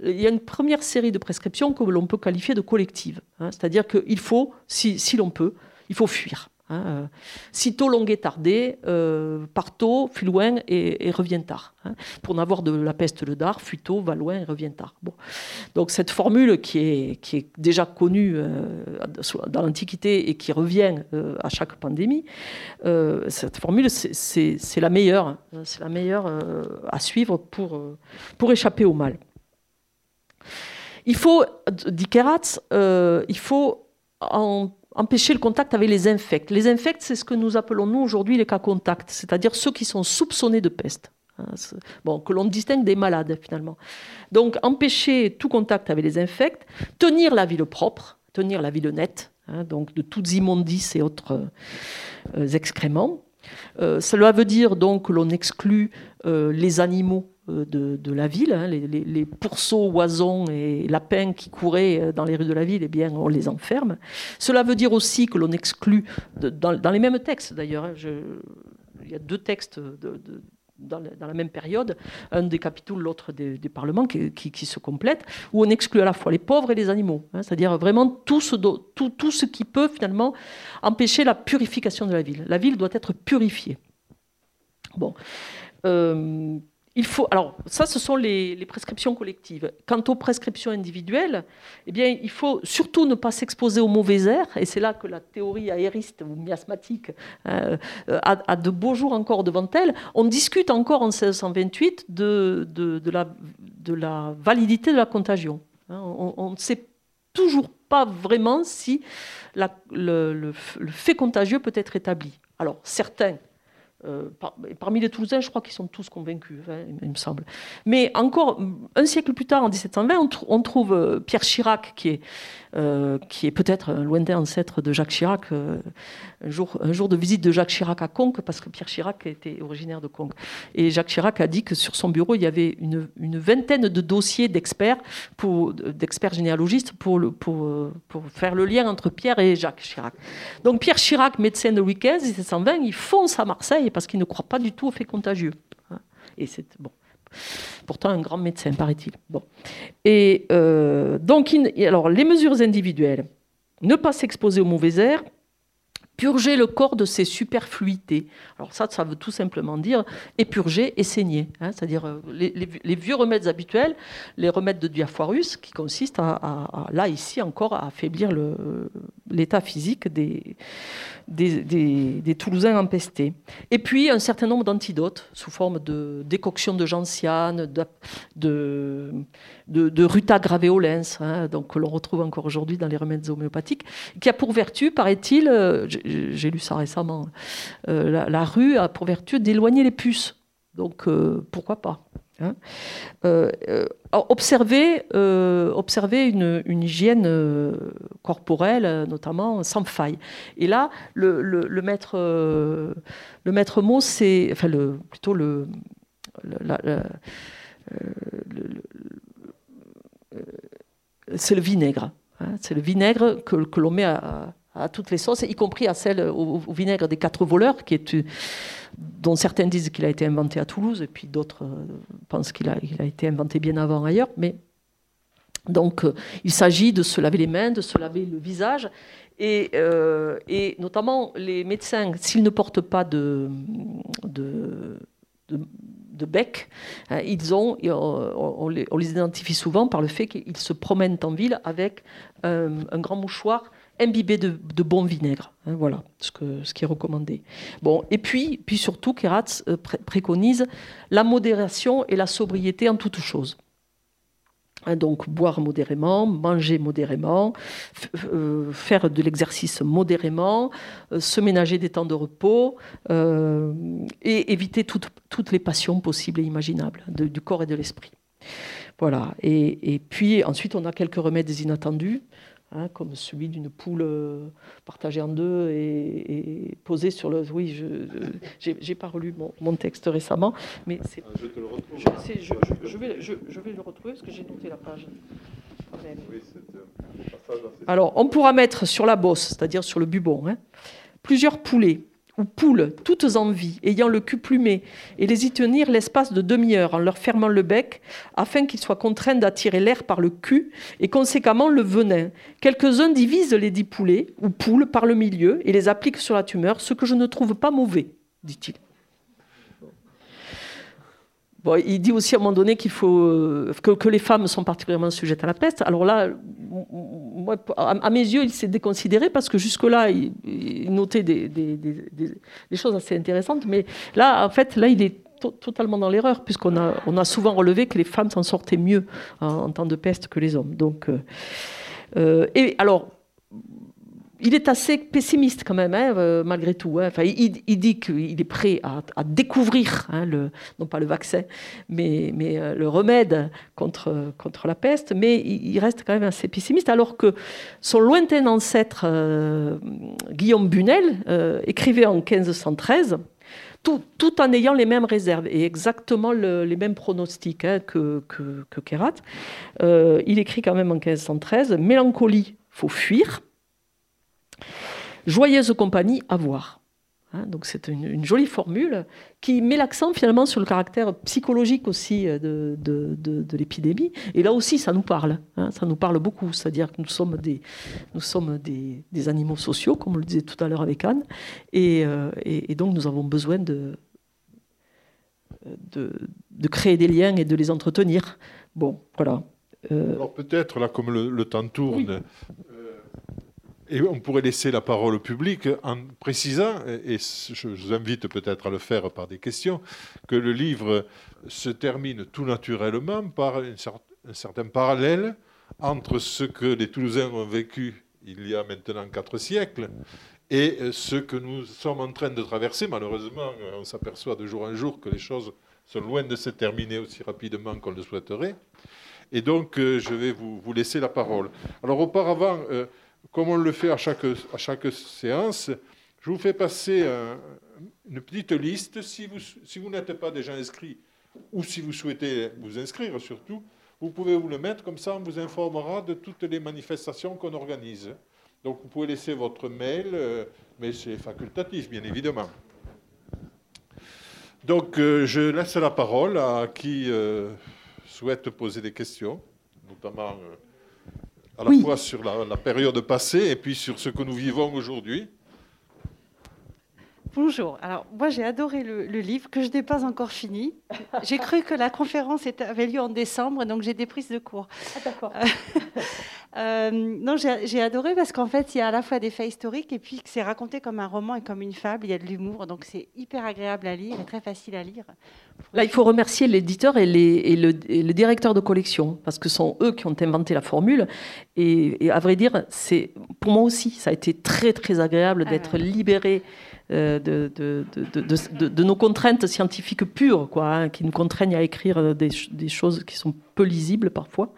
Il y a une première série de prescriptions que l'on peut qualifier de collective, hein, c'est-à-dire qu'il faut, si, si l'on peut, il faut fuir. Hein, euh, sitôt longue et tardé, euh, part tôt, fuit loin et, revient tard. Hein. Pour n'avoir de la peste le dard, fuit tôt, va loin et revient tard. Donc cette formule qui est, déjà connue euh, dans l'Antiquité et qui revient à chaque pandémie, cette formule c'est la meilleure, hein. c'est la meilleure à suivre pour, pour échapper au mal. Il faut, dit Keratz, il faut en empêcher le contact avec les infects. Les infects, c'est ce que nous appelons nous aujourd'hui les cas contacts, c'est-à-dire ceux qui sont soupçonnés de peste. Hein, bon, que l'on distingue des malades finalement. Donc empêcher tout contact avec les infects, tenir la ville propre, tenir la ville nette, hein, donc de toutes immondices et autres euh, excréments. Euh, cela veut dire donc que l'on exclut euh, les animaux euh, de, la ville, hein, les, pourceaux, oisons et lapins qui couraient euh, dans les rues de la ville, eh bien, on les enferme. Cela veut dire aussi que l'on exclut, dans, les mêmes textes d'ailleurs, hein, il y a deux textes dans, la même période, un des capitaux, l'autre des, parlements, qui, se complètent, où on exclut à la fois les pauvres et les animaux, hein, c'est-à-dire vraiment tout ce, tout, tout ce qui peut finalement empêcher la purification de la ville. La ville doit être purifiée. Bon. Euh, il faut, alors ça, ce sont les, prescriptions collectives. Quant aux prescriptions individuelles, eh bien, il faut surtout ne pas s'exposer aux mauvais airs, et c'est là que la théorie aériste ou miasmatique euh, a, de beaux jours encore devant elle. On discute encore en 1628 de, de, la, de la, validité de la contagion. Hein. on ne sait toujours pas vraiment si le, le fait contagieux peut être établi. Alors, certains euh, parmi les Toulousains, je crois qu'ils sont tous convaincus, hein, il me semble. Mais encore un siècle plus tard, en 1720, on, trouve euh, Pierre Chirac, qui est, euh, est peut-être un lointain ancêtre de Jacques Chirac, un, jour, un jour de visite de Jacques Chirac à Conques, parce que Pierre Chirac était originaire de Conques. Et Jacques Chirac a dit que sur son bureau, il y avait une, une vingtaine de dossiers d'experts, d'experts généalogistes, pour, le, pour, pour faire le lien entre Pierre et Jacques Chirac. Donc Pierre Chirac, médecin de Louis XV, 1720, il fonce à Marseille parce qu'il ne croit pas du tout au fait contagieux. Et c'est bon. Pourtant, un grand médecin, paraît-il. Bon. Et euh, donc, alors, les mesures individuelles, ne pas s'exposer aux mauvais airs, purger le corps de ses superfluités. Alors ça, ça veut tout simplement dire épurger et saigner. Hein, c'est-à-dire euh, les, vieux remèdes habituels, les remèdes de Diafoirus, qui consistent à, là, ici encore, à affaiblir l'état physique des, Toulousains empestés. Et puis un certain nombre d'antidotes sous forme de décoction de gentiane, de, de, ruta graveolens, hein, donc que l'on retrouve encore aujourd'hui dans les remèdes homéopathiques, qui a pour vertu, paraît-il, euh, j'ai lu ça récemment, euh, la, rue a pour vertu d'éloigner les puces. Donc euh, pourquoi pas hein. observer, une, hygiène corporelle, notamment sans faille. Et là, le, maître, le maître mot, c'est, enfin, plutôt le, c'est le vinaigre. Hein. c'est le vinaigre que, l'on met à, toutes les sauces, y compris à celle au, vinaigre des quatre voleurs, qui est, dont certains disent qu'il a été inventé à Toulouse, et puis d'autres euh, pensent qu'il a, été inventé bien avant ailleurs. Mais donc, euh, il s'agit de se laver les mains, de se laver le visage, et, euh, notamment les médecins, s'ils ne portent pas de de bec, hein, ils ont, on, les, identifie souvent par le fait qu'ils se promènent en ville avec euh, un grand mouchoir imbibé de, bon vinaigre. Hein, voilà ce, que, ce qui est recommandé. Et puis, puis surtout, Keratz euh, préconise la modération et la sobriété en toutes choses. Hein, donc boire modérément, manger modérément, euh, faire de l'exercice modérément, euh, se ménager des temps de repos euh, et éviter toutes les passions possibles et imaginables du corps et de l'esprit. Voilà. et, puis ensuite on a quelques remèdes inattendus. Hein, comme celui d'une poule euh, partagée en deux et, posée sur le. Oui, je n'ai pas relu mon, texte récemment, mais c'est. Ah, je te le retrouve. Je, vais, je, vais, le retrouver parce que j'ai noté la page. Alors, on pourra mettre sur la bosse, c'est-à-dire sur le bubon, hein, plusieurs poulets ou poules, toutes en vie, ayant le cul plumé, et les y tenir l'espace de demi-heure en leur fermant le bec, afin qu'ils soient contraints d'attirer l'air par le cul et conséquemment le venin. Quelques-uns divisent les dix poulets ou poules par le milieu et les appliquent sur la tumeur, ce que je ne trouve pas mauvais, dit-il il dit aussi à un moment donné qu'il faut euh, que, les femmes sont particulièrement sujettes à la peste. Alors là, à, mes yeux, il s'est déconsidéré parce que jusque-là, il, notait des, choses assez intéressantes. Mais là, en fait, là, il est totalement dans l'erreur puisqu'on a, on a souvent relevé que les femmes s'en sortaient mieux en, temps de peste que les hommes. Donc, euh, euh, et alors, il est assez pessimiste quand même, hein, euh, malgré tout. Hein. Enfin, il, dit qu'il est prêt à, découvrir, hein, non pas le vaccin, mais, euh, le remède contre, la peste, mais il, reste quand même assez pessimiste, alors que son lointain ancêtre, euh, Guillaume Bunel, écrivait en 1513, tout, en ayant les mêmes réserves et exactement les mêmes pronostics que, que, que Kerat. il écrit quand même en 1513, Mélancolie, faut fuir Joyeuse compagnie à voir. Hein, donc c'est une, jolie formule qui met l'accent finalement sur le caractère psychologique aussi euh, de, l'épidémie. Et là aussi, ça nous parle. Hein, ça nous parle beaucoup. C'est-à-dire que nous sommes, des, nous sommes des, animaux sociaux, comme on le disait tout à l'heure avec Anne. Et, euh, et, donc nous avons besoin de, de, créer des liens et de les entretenir. Bon, voilà. Alors peut-être, là, comme le, temps tourne, et on pourrait laisser la parole au public en précisant, et je vous invite peut-être à le faire par des questions, que le livre se termine tout naturellement par un certain parallèle entre ce que les Toulousains ont vécu il y a maintenant quatre siècles et ce que nous sommes en train de traverser. Malheureusement, on s'aperçoit de jour en jour que les choses sont loin de se terminer aussi rapidement qu'on le souhaiterait. Et donc, je vais vous, laisser la parole. Alors, auparavant, euh, comme on le fait à chaque, à chaque séance, je vous fais passer une petite liste. Si vous, si vous n'êtes pas déjà inscrit, ou si vous souhaitez vous inscrire surtout, vous pouvez vous le mettre, comme ça on vous informera de toutes les manifestations qu'on organise. Donc vous pouvez laisser votre mail, euh, mais c'est facultatif, bien évidemment. Donc euh, je laisse la parole à qui euh, souhaite poser des questions, notamment à la fois sur la, période passée et puis sur ce que nous vivons aujourd'hui. Bonjour. Alors, moi, j'ai adoré le, livre que je n'ai pas encore fini. J'ai cru que la conférence avait lieu en décembre, donc j'ai des prises de cours. Ah, d'accord. Euh, non, j'ai adoré parce qu'en fait, il y a à la fois des faits historiques et puis que c'est raconté comme un roman et comme une fable. Il y a de l'humour, donc c'est hyper agréable à lire et très facile à lire. Là, il faut remercier l'éditeur et, le, directeur de collection parce que ce sont eux qui ont inventé la formule. Et, à vrai dire, c'est pour moi aussi, ça a été très très agréable ah d'être libéré euh, de, de, nos contraintes scientifiques pures, quoi, hein, qui nous contraignent à écrire des, choses qui sont peu lisibles parfois.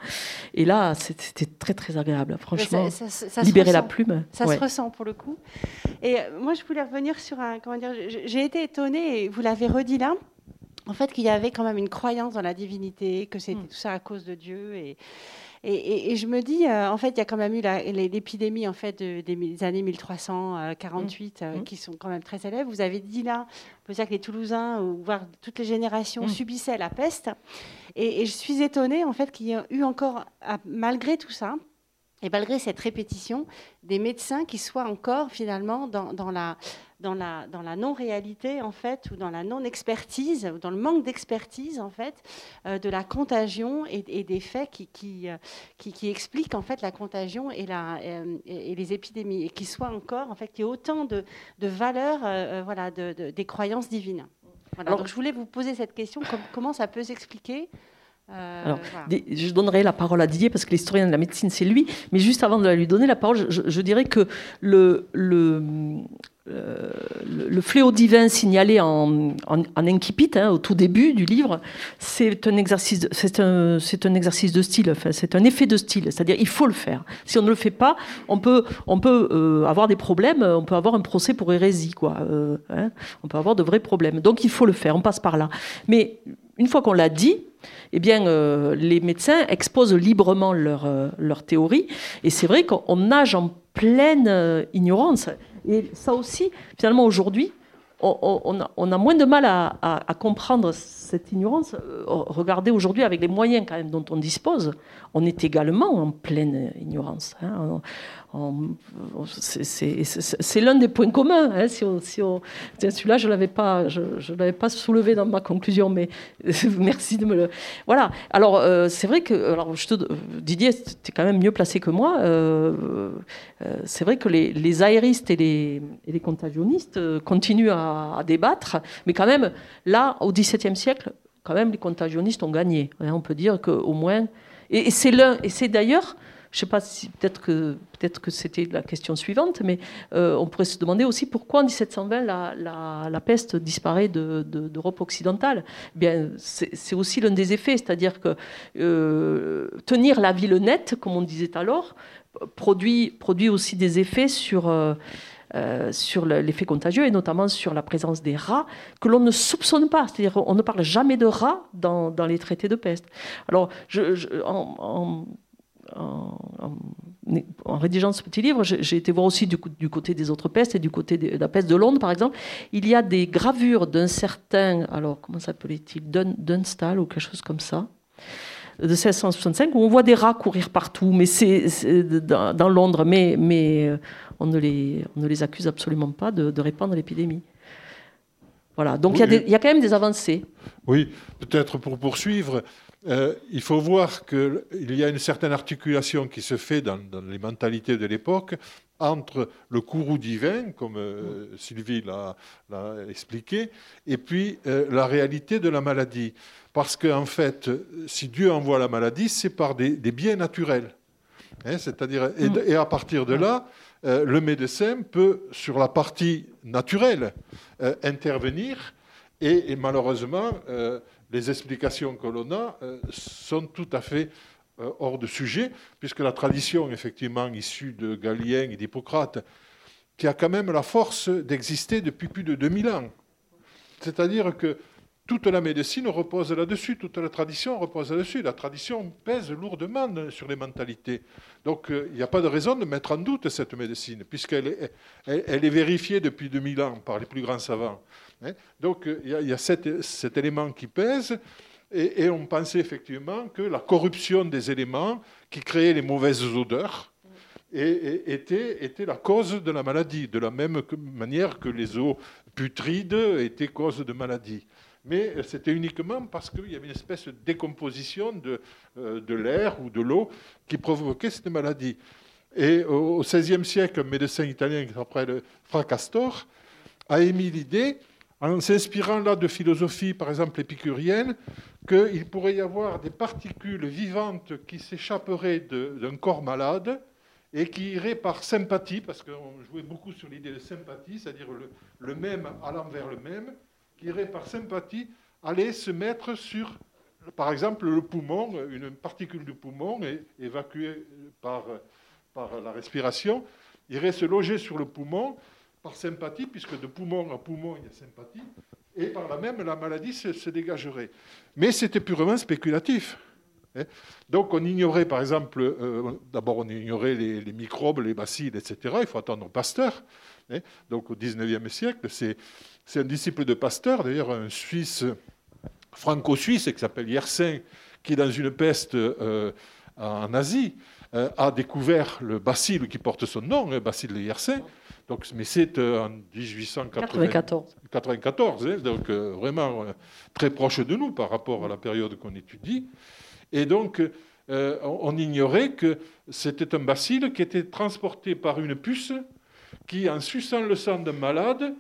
Et là, c'était très très agréable, franchement. libérer la plume. Ça se ressent pour le coup. Et euh, moi, je voulais revenir sur un. Comment dire J'ai été étonnée, et vous l'avez redit là, en fait, qu'il y avait quand même une croyance dans la divinité, que c'était hmm. tout ça à cause de Dieu. Et, et, je me dis, euh, en fait, il y a quand même eu l'épidémie en fait des années 1348 euh, mmh. qui sont quand même très élèves. Vous avez dit là, on peut dire que les Toulousains, ou voire toutes les générations, subissaient la peste. Et, je suis étonnée en fait qu'il y ait eu encore, malgré tout ça, et malgré cette répétition, des médecins qui soient encore finalement dans, la, dans la, dans la non-réalité en fait, ou dans la non-expertise, ou dans le manque d'expertise en fait, euh, de la contagion et, des faits qui, qui, euh, qui, qui, expliquent en fait la contagion et, la, euh, et, les épidémies, et qui soient encore en fait, qu'il y ait autant de, de valeurs, voilà, de, des croyances divines. Voilà, donc je voulais vous poser cette question, comment ça peut s'expliquer euh, Alors, je donnerai la parole à Didier parce que l'historien de la médecine, c'est lui. Mais juste avant de lui donner la parole, je, dirais que le, le, euh, le, fléau divin signalé en, en, incipit, hein, au tout début du livre, c'est un exercice, c'est un, un exercice de style. Enfin, c'est un effet de style. C'est-à-dire, il faut le faire. Si on ne le fait pas, on peut, on peut euh, avoir des problèmes. On peut avoir un procès pour hérésie, quoi. Hein. on peut avoir de vrais problèmes. Donc, il faut le faire. On passe par là. Mais une fois qu'on l'a dit, eh bien, euh, les médecins exposent librement leur, euh, leur. Et c'est vrai qu'on nage en pleine euh, ignorance. Et ça aussi, finalement, aujourd'hui, on, a, moins de mal à, comprendre cette ignorance. Regardez aujourd'hui avec les moyens quand même dont on dispose, on est également en pleine ignorance. Hein c'est l'un des points communs. Hein, Celui-là, je ne l'avais pas, je, pas soulevé dans ma conclusion, mais merci de me le. Voilà. Alors, euh, c'est vrai que. Alors, Didier, tu es quand même mieux placé que moi. Euh, euh, c'est vrai que les, aéristes et les, contagionnistes continuent à, à, débattre, mais quand même, là, au XVIIe siècle, quand même, les contagionnistes ont gagné. Hein, on peut dire qu'au moins. Et, et c'est d'ailleurs je ne sais pas si peut-être que peut-être que c'était la question suivante, mais euh, on pourrait se demander aussi pourquoi en 1720 la, peste disparaît d'Europe de, occidentale. Eh bien, c'est aussi l'un des effets, c'est-à-dire que euh, tenir la ville nette, comme on disait alors, produit, produit aussi des effets sur euh, sur l'effet contagieux et notamment sur la présence des rats que l'on ne soupçonne pas. C'est-à-dire on ne parle jamais de rats dans, les traités de peste. Alors, je, en, rédigeant ce petit livre, j'ai été voir aussi du, côté des autres pestes et du côté de, la peste de Londres, par exemple. Il y a des gravures d'un certain, alors comment s'appelait-il, Dunstal ou quelque chose comme ça, de 1665, où on voit des rats courir partout, mais c'est dans, Londres, mais, mais euh, on, ne les, on ne les accuse absolument pas de, de répandre l'épidémie. Voilà, donc il y, a quand même des avancées. Oui, peut-être pour poursuivre, euh, il faut voir qu'il y a une certaine articulation qui se fait dans, les mentalités de l'époque entre le courroux divin, comme euh, Sylvie l'a expliqué, et puis euh, la réalité de la maladie. Parce qu'en fait, si Dieu envoie la maladie, c'est par des, biens naturels. Hein, c'est-à-dire, et, à partir de là, le médecin peut, sur la partie naturelle, intervenir. Et, et malheureusement, les explications que l'on a euh, sont tout à fait euh, hors de sujet, puisque la tradition, effectivement, issue de Galien et d'Hippocrate, qui a quand même la force d'exister depuis plus de 2000 ans. C'est-à-dire que toute la médecine repose là-dessus, toute la tradition repose là-dessus. La tradition pèse lourdement sur les mentalités. Donc euh, il n'y a pas de raison de mettre en doute cette médecine, puisqu'elle est, est vérifiée depuis 2000 ans par les plus grands savants. Hein? Donc il y a, cet, élément qui pèse, et, on pensait effectivement que la corruption des éléments qui créaient les mauvaises odeurs était, était la cause de la maladie, de la même manière que les eaux putrides étaient cause de maladie mais c'était uniquement parce qu'il y avait une espèce de décomposition de, euh, de l'air ou de l'eau qui provoquait cette maladie. Et au XVIe siècle, un médecin italien qui s'appelle Fracastor a émis l'idée en s'inspirant là de philosophie, par exemple épicurienne, qu'il pourrait y avoir des particules vivantes qui s'échapperaient d'un corps malade et qui iraient par sympathie, parce qu'on jouait beaucoup sur l'idée de sympathie, c'est-à-dire le, même allant vers le même, qui irait par sympathie aller se mettre sur, par exemple, le poumon, une particule du poumon évacuée par, par la respiration, irait se loger sur le poumon par sympathie, puisque de poumon à poumon, il y a sympathie, et par là même, la maladie se, dégagerait. Mais c'était purement spéculatif. Hein. Donc on ignorait, par exemple, euh, d'abord on ignorait les, microbes, les bacilles, etc. Il faut attendre Pasteur. Hein. Donc au XIXe siècle, c'est un disciple de Pasteur, d'ailleurs un Suisse, franco-suisse, qui s'appelle Yersin, qui dans une peste euh, en Asie euh, a découvert le bacille qui porte son nom, le bacille de Yersin, donc, mais c'est euh, en 1894. 94, hein, donc euh, vraiment euh, très proche de nous par rapport à la période qu'on étudie. Et donc, on ignorait que c'était un bacille qui était transporté par une puce qui, en suçant le sang d'un malade,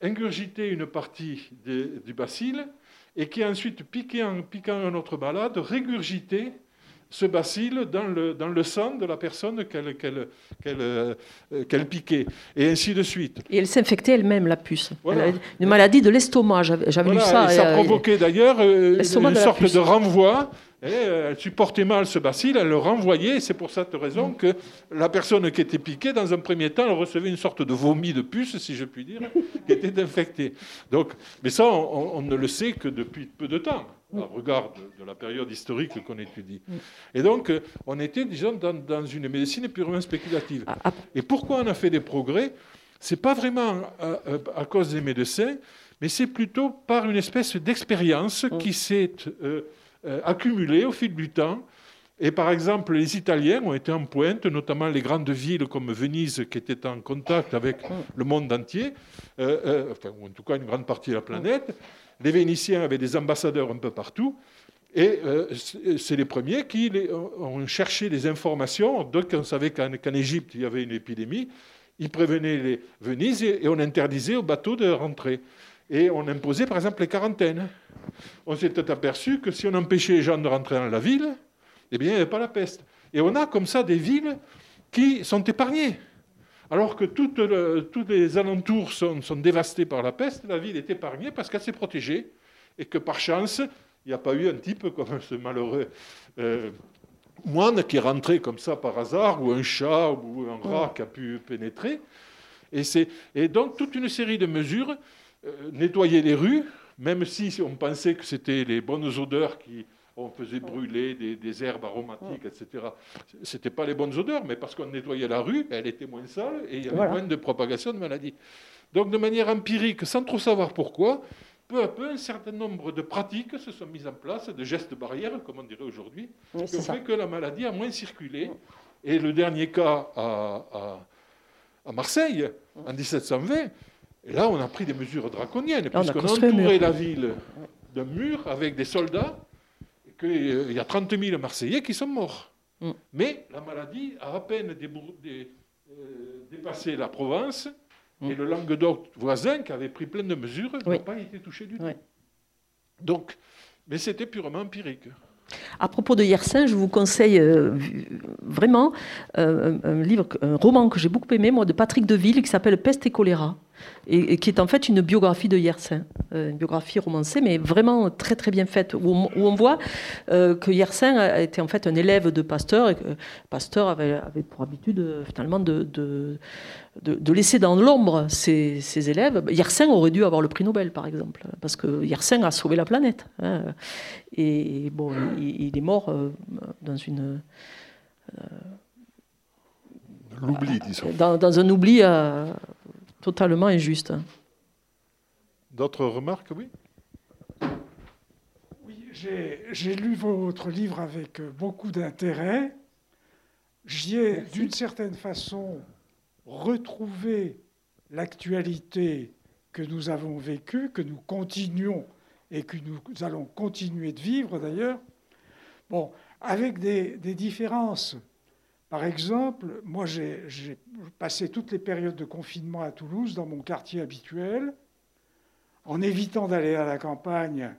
ingurgitait une partie du bacille et qui ensuite, piquant, piquant un autre malade, régurgitait ce bacille dans le, dans le sang de la personne qu'elle euh, qu'elle piquait, et ainsi de suite. Et elle s'infectait elle-même, la puce. une maladie de l'estomac, j'avais lu ça. Et ça euh, provoquait d'ailleurs euh, une sorte de renvoi elle supportait mal ce bacille, elle le renvoyait. C'est pour cette raison mm. que la personne qui était piquée, dans un premier temps, elle recevait une sorte de vomi de puce, si je puis dire, qui était infectée. Donc, mais ça, on, ne le sait que depuis peu de temps, au mm. regard de, la période historique qu'on étudie. Mm. Et donc, euh, on était, disons, dans, une médecine purement spéculative. Ah, ah. Et pourquoi on a fait des progrès? C'est pas vraiment à, à, cause des médecins, mais c'est plutôt par une espèce d'expérience qui s'est euh, euh, accumulé au fil du temps. Et par exemple, les Italiens ont été en pointe, notamment les grandes villes comme Venise, qui étaient en contact avec le monde entier, euh, euh, enfin, ou en tout cas une grande partie de la planète. Les Vénitiens avaient des ambassadeurs un peu partout. Et c'est les premiers qui ont cherché des informations. Donc, on savait qu'en Égypte, il y avait une épidémie. Ils prévenaient les Venise et on interdisait aux bateaux de rentrer. Et on imposait, par exemple, les quarantaines on s'était aperçu que si on empêchait les gens de rentrer dans la ville, eh bien, il n'y avait pas la peste. Et on a comme ça des villes qui sont épargnées. Alors que toutes, tous les alentours sont, dévastés par la peste, la ville est épargnée parce qu'elle s'est protégée et que par chance, il n'y a pas eu un type comme ce malheureux euh, moine qui est rentré comme ça par hasard, ou un chat ou un rat qui a pu pénétrer. Et, et donc toute une série de mesures, euh, nettoyer les rues, même si on pensait que c'était les bonnes odeurs qui on faisait brûler des, herbes aromatiques, etc. Ce n'était pas les bonnes odeurs, mais parce qu'on nettoyait la rue, elle était moins sale et il y avait moins de propagation de maladies. Donc de manière empirique, sans trop savoir pourquoi, peu à peu, un certain nombre de pratiques se sont mises en place, de gestes barrières, comme on dirait aujourd'hui, qui ont fait que la maladie a moins circulé. Et le dernier cas à, à Marseille, en 1720, Et là, on a pris des mesures draconiennes, puisqu'on a entouré la ville d'un mur avec des soldats, qu'il y a 30 000 Marseillais qui sont morts. Mm. Mais la maladie a à peine euh, dépassé la Provence, mm. et le Languedoc voisin, qui avait pris plein de mesures, n'a pas été touché du tout. Donc, mais c'était purement empirique. À propos de Yersin, je vous conseille euh, vraiment euh, un, livre, un roman que j'ai beaucoup aimé, moi, de Patrick Deville, qui s'appelle Peste et choléra, et, qui est en fait une biographie de Yersin, euh, une biographie romancée, mais vraiment très très bien faite, où on, voit que Yersin a été en fait un élève de Pasteur, et que Pasteur avait, pour habitude finalement de de, laisser dans l'ombre ses, élèves. Yersin aurait dû avoir le prix Nobel, par exemple, parce que Yersin a sauvé la planète. Hein. Et bon, il, est mort euh, dans une. Euh, L'oubli, disons. Dans, un oubli euh, totalement injuste. D'autres remarques, oui? Oui, j'ai lu votre livre avec beaucoup d'intérêt. J'y ai, d'une certaine façon, retrouver l'actualité que nous avons vécue, que nous continuons et que nous allons continuer de vivre d'ailleurs, bon, avec des, différences. Par exemple, moi j'ai passé toutes les périodes de confinement à Toulouse dans mon quartier habituel, en évitant d'aller à la campagne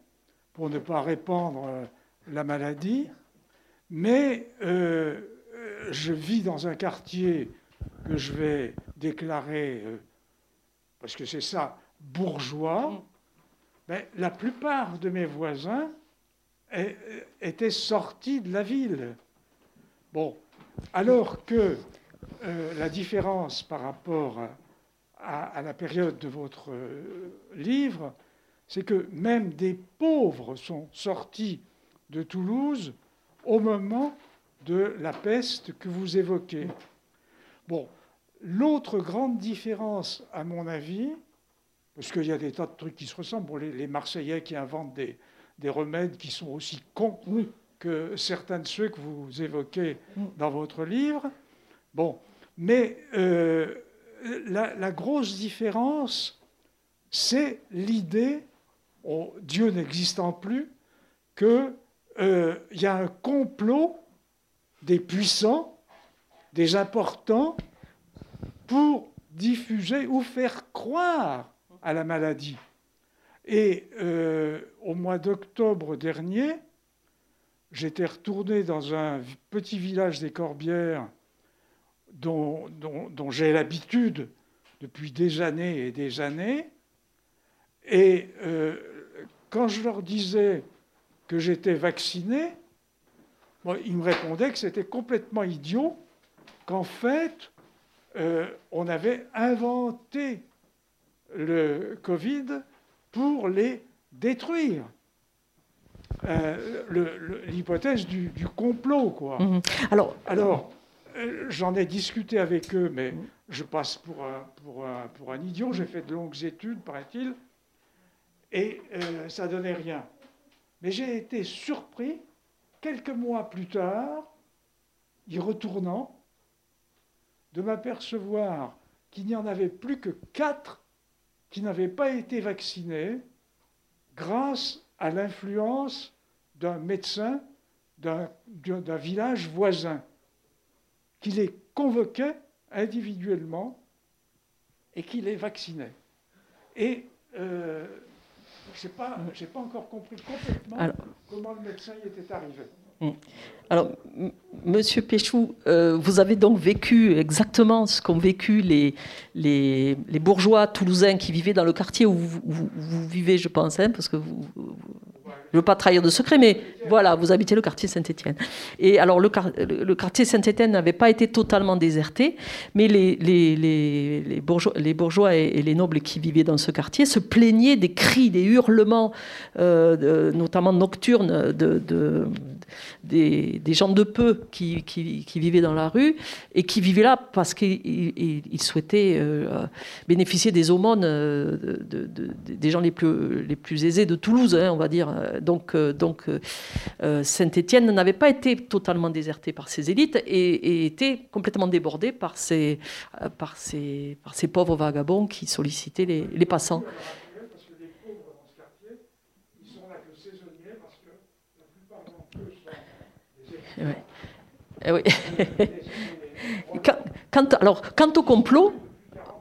pour ne pas répandre euh, la maladie, mais euh, je vis dans un quartier que je vais déclarer, euh, parce que c'est ça, bourgeois, mm. mais la plupart de mes voisins étaient sortis de la ville. Bon, alors que euh, la différence par rapport à, la période de votre euh, livre, c'est que même des pauvres sont sortis de Toulouse au moment de la peste que vous évoquez. Bon, l'autre grande différence, à mon avis, parce qu'il y a des tas de trucs qui se ressemblent, les, Marseillais qui inventent des, remèdes qui sont aussi cons que certains de ceux que vous évoquez dans votre livre. Bon, mais euh, la, grosse différence, c'est l'idée, oh, Dieu n'existant plus, qu'il euh, y a un complot des puissants des importants pour diffuser ou faire croire à la maladie. Et euh, au mois d'octobre dernier, j'étais retourné dans un petit village des Corbières dont, j'ai l'habitude depuis des années et des années. Et euh, quand je leur disais que j'étais vacciné, ils me répondaient que c'était complètement idiot qu'en fait, euh, on avait inventé le Covid pour les détruire. Euh, l'hypothèse du, complot, quoi. Mhm. Alors, Alors euh, j'en ai discuté avec eux, mais je passe pour un, pour un, pour un idiot. J'ai fait de longues études, paraît-il, et ça donnait rien. Mais j'ai été surpris, quelques mois plus tard, y retournant, de m'apercevoir qu'il n'y en avait plus que quatre qui n'avaient pas été vaccinés grâce à l'influence d'un médecin d'un village voisin qui les convoquait individuellement et qui les vaccinait. Et euh, je n'ai pas, pas, encore compris complètement comment le médecin y était arrivé. Mm. Alors, Monsieur Péchou, euh, vous avez donc vécu exactement ce qu'ont vécu les, les, bourgeois toulousains qui vivaient dans le quartier où vous, vivez, je pense, hein, parce que vous, je ne veux pas trahir de secret, mais voilà, vous habitez le quartier Saint-Étienne. Et alors, le, quartier Saint-Étienne n'avait pas été totalement déserté, mais les bourgeois et, les nobles qui vivaient dans ce quartier se plaignaient des cris, des hurlements, euh, notamment nocturnes, de, des, gens de peu qui, vivaient dans la rue et qui vivaient là parce qu'ils souhaitaient euh, bénéficier des aumônes des gens les plus, les plus aisés de Toulouse, hein, on va dire. Donc, donc Saint-Étienne n'avait pas été totalement déserté par ses élites et, était complètement débordé par ces, ces, ces pauvres vagabonds qui sollicitaient les passants. Eh oui. alors, quant au complot,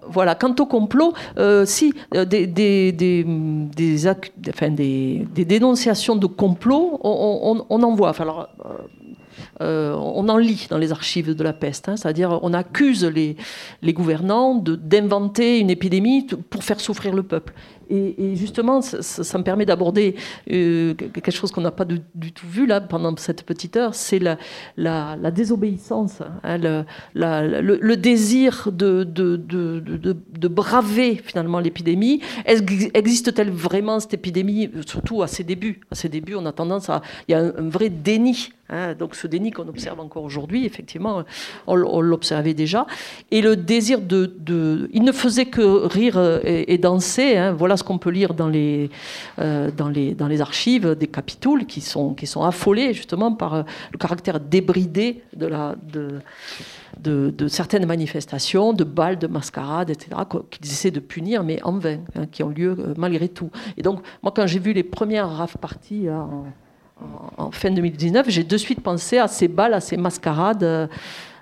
voilà, quant au complot, euh, si euh, des, des, des, des, dénonciations de complot, on, en voit. Alors, euh, on en lit dans les archives de la peste, hein, c'est-à-dire on accuse les, les gouvernants d'inventer une épidémie pour faire souffrir le peuple. Et, justement, ça, me permet d'aborder euh, quelque chose qu'on n'a pas du, tout vu là pendant cette petite heure, c'est la, désobéissance, hein, le, désir de, braver finalement l'épidémie. Existe-t-elle vraiment cette épidémie, surtout à ses débuts? À ses débuts, on a tendance à... Il y a un, vrai déni hein. donc ce déni qu'on observe encore aujourd'hui, effectivement, on, l'observait déjà. Et le désir de, Il ne faisait que rire et, danser. Hein. voilà ce qu'on peut lire dans les, euh, dans les, dans les archives des capitouls qui sont, qui sont affolés justement par euh, le caractère débridé de, la, de, de, certaines manifestations, de balles, de mascarades, etc., qu'ils essaient de punir, mais en vain, hein, qui ont lieu euh, malgré tout. Et donc, moi, quand j'ai vu les premières raf parties en, fin 2019, j'ai de suite pensé à ces balles, à ces mascarades.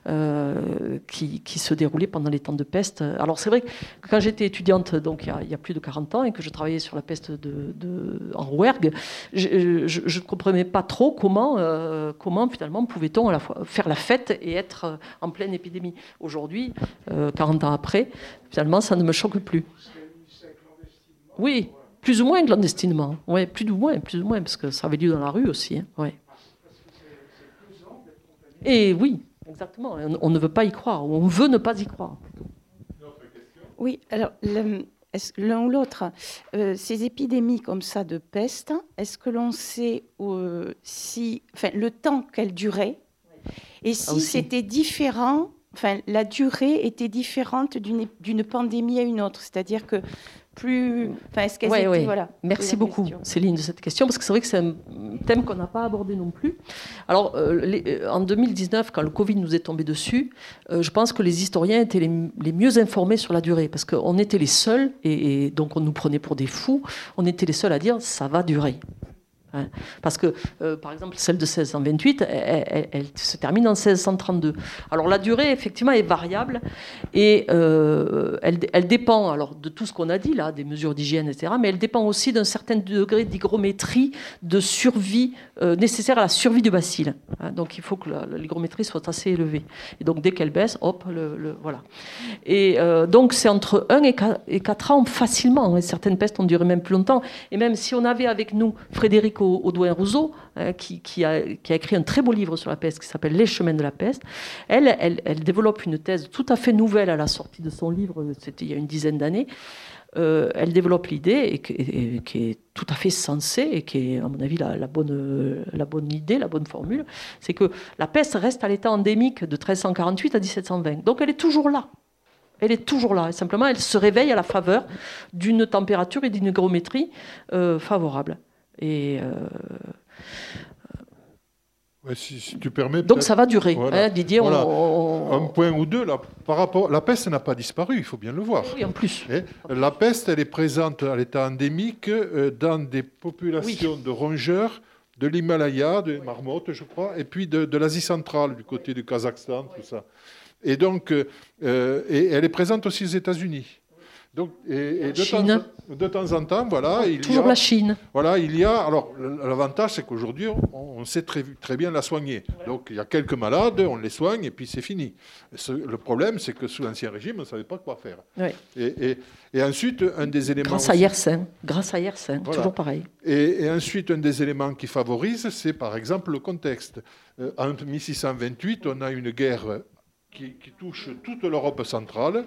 Euh, qui, se déroulait pendant les temps de peste. Alors c'est vrai que quand j'étais étudiante, donc il y, a, plus de 40 ans, et que je travaillais sur la peste de, en Rouergue, je ne comprenais pas trop comment, euh, comment finalement pouvait-on à la fois faire la fête et être en pleine épidémie. Aujourd'hui, 40 euh, ans après, finalement, ça ne me choque plus. Oui, plus ou moins clandestinement. Oui, plus ou moins, plus ou moins, parce que ça avait lieu dans la rue aussi. Hein. Ouais. Et oui, Exactement. On ne veut pas y croire, ou on veut ne pas y croire. Oui, alors l'un ou l'autre, euh, ces épidémies comme ça de peste, est-ce que l'on sait euh, si, enfin, le temps qu'elles duraient? Et ah, si c'était différent, enfin, la durée était différente d'une pandémie à une autre, c'est-à-dire que plus. Enfin, est-ce voilà. Merci beaucoup, Céline, de cette question, parce que c'est vrai que c'est un thème qu'on n'a pas abordé non plus. Alors, euh, euh, en 2019, quand le Covid nous est tombé dessus, euh, je pense que les historiens étaient les, mieux informés sur la durée, parce qu'on était les seuls, et, donc on nous prenait pour des fous, on était les seuls à dire ça va durer. Hein. Parce que, euh, par exemple, celle de 1628, elle, se termine en 1632. Alors la durée, effectivement, est variable et euh, elle, dépend alors, de tout ce qu'on a dit, là, des mesures d'hygiène, etc., mais elle dépend aussi d'un certain degré d'hygrométrie, de survie euh, nécessaire à la survie du bacille. Hein. donc il faut que l'hygrométrie soit assez élevée. Et donc dès qu'elle baisse, hop, le, voilà. Et donc c'est entre 1 et 4, et 4 ans facilement. Hein. certaines pestes ont duré même plus longtemps. Et même si on avait avec nous Frédéric Audouin Rousseau, hein, qui, a, écrit un très beau livre sur la peste qui s'appelle Les chemins de la peste. Elle, développe une thèse tout à fait nouvelle à la sortie de son livre, c'était il y a une dizaine d'années. Euh, elle développe l'idée et, qui est tout à fait sensée et qui est, à mon avis, la, bonne, la bonne idée, la bonne formule, c'est que la peste reste à l'état endémique de 1348 à 1720. Donc elle est toujours là. Elle est toujours là. simplement, elle se réveille à la faveur d'une température et d'une hygrométrie euh, favorable. Et euh, si, tu permets. Donc ça va durer, hein, Didier. Un point ou deux là, par rapport. La peste n'a pas disparu, il faut bien le voir. Oui, en plus. Et la peste, elle est présente à l'état endémique euh, dans des populations de rongeurs de l'Himalaya, de marmottes, je crois, et puis de, l'Asie centrale, du côté du Kazakhstan, tout ça. Et donc, euh, et elle est présente aussi aux États-Unis. Donc, et, de, Temps, de, temps, en temps, voilà, il toujours y a, la Chine. Voilà, il y a. Alors, l'avantage, c'est qu'aujourd'hui, on, sait très, très bien la soigner. Donc, il y a quelques malades, on les soigne et puis c'est fini. le problème, c'est que sous l'ancien régime, on ne savait pas quoi faire. Et, et, ensuite, un des éléments. Grâce à Yersin, grâce à Yersin, toujours pareil. Et, ensuite, un des éléments qui favorise, c'est par exemple le contexte. Euh, en 1628, on a une guerre qui, touche toute l'Europe centrale,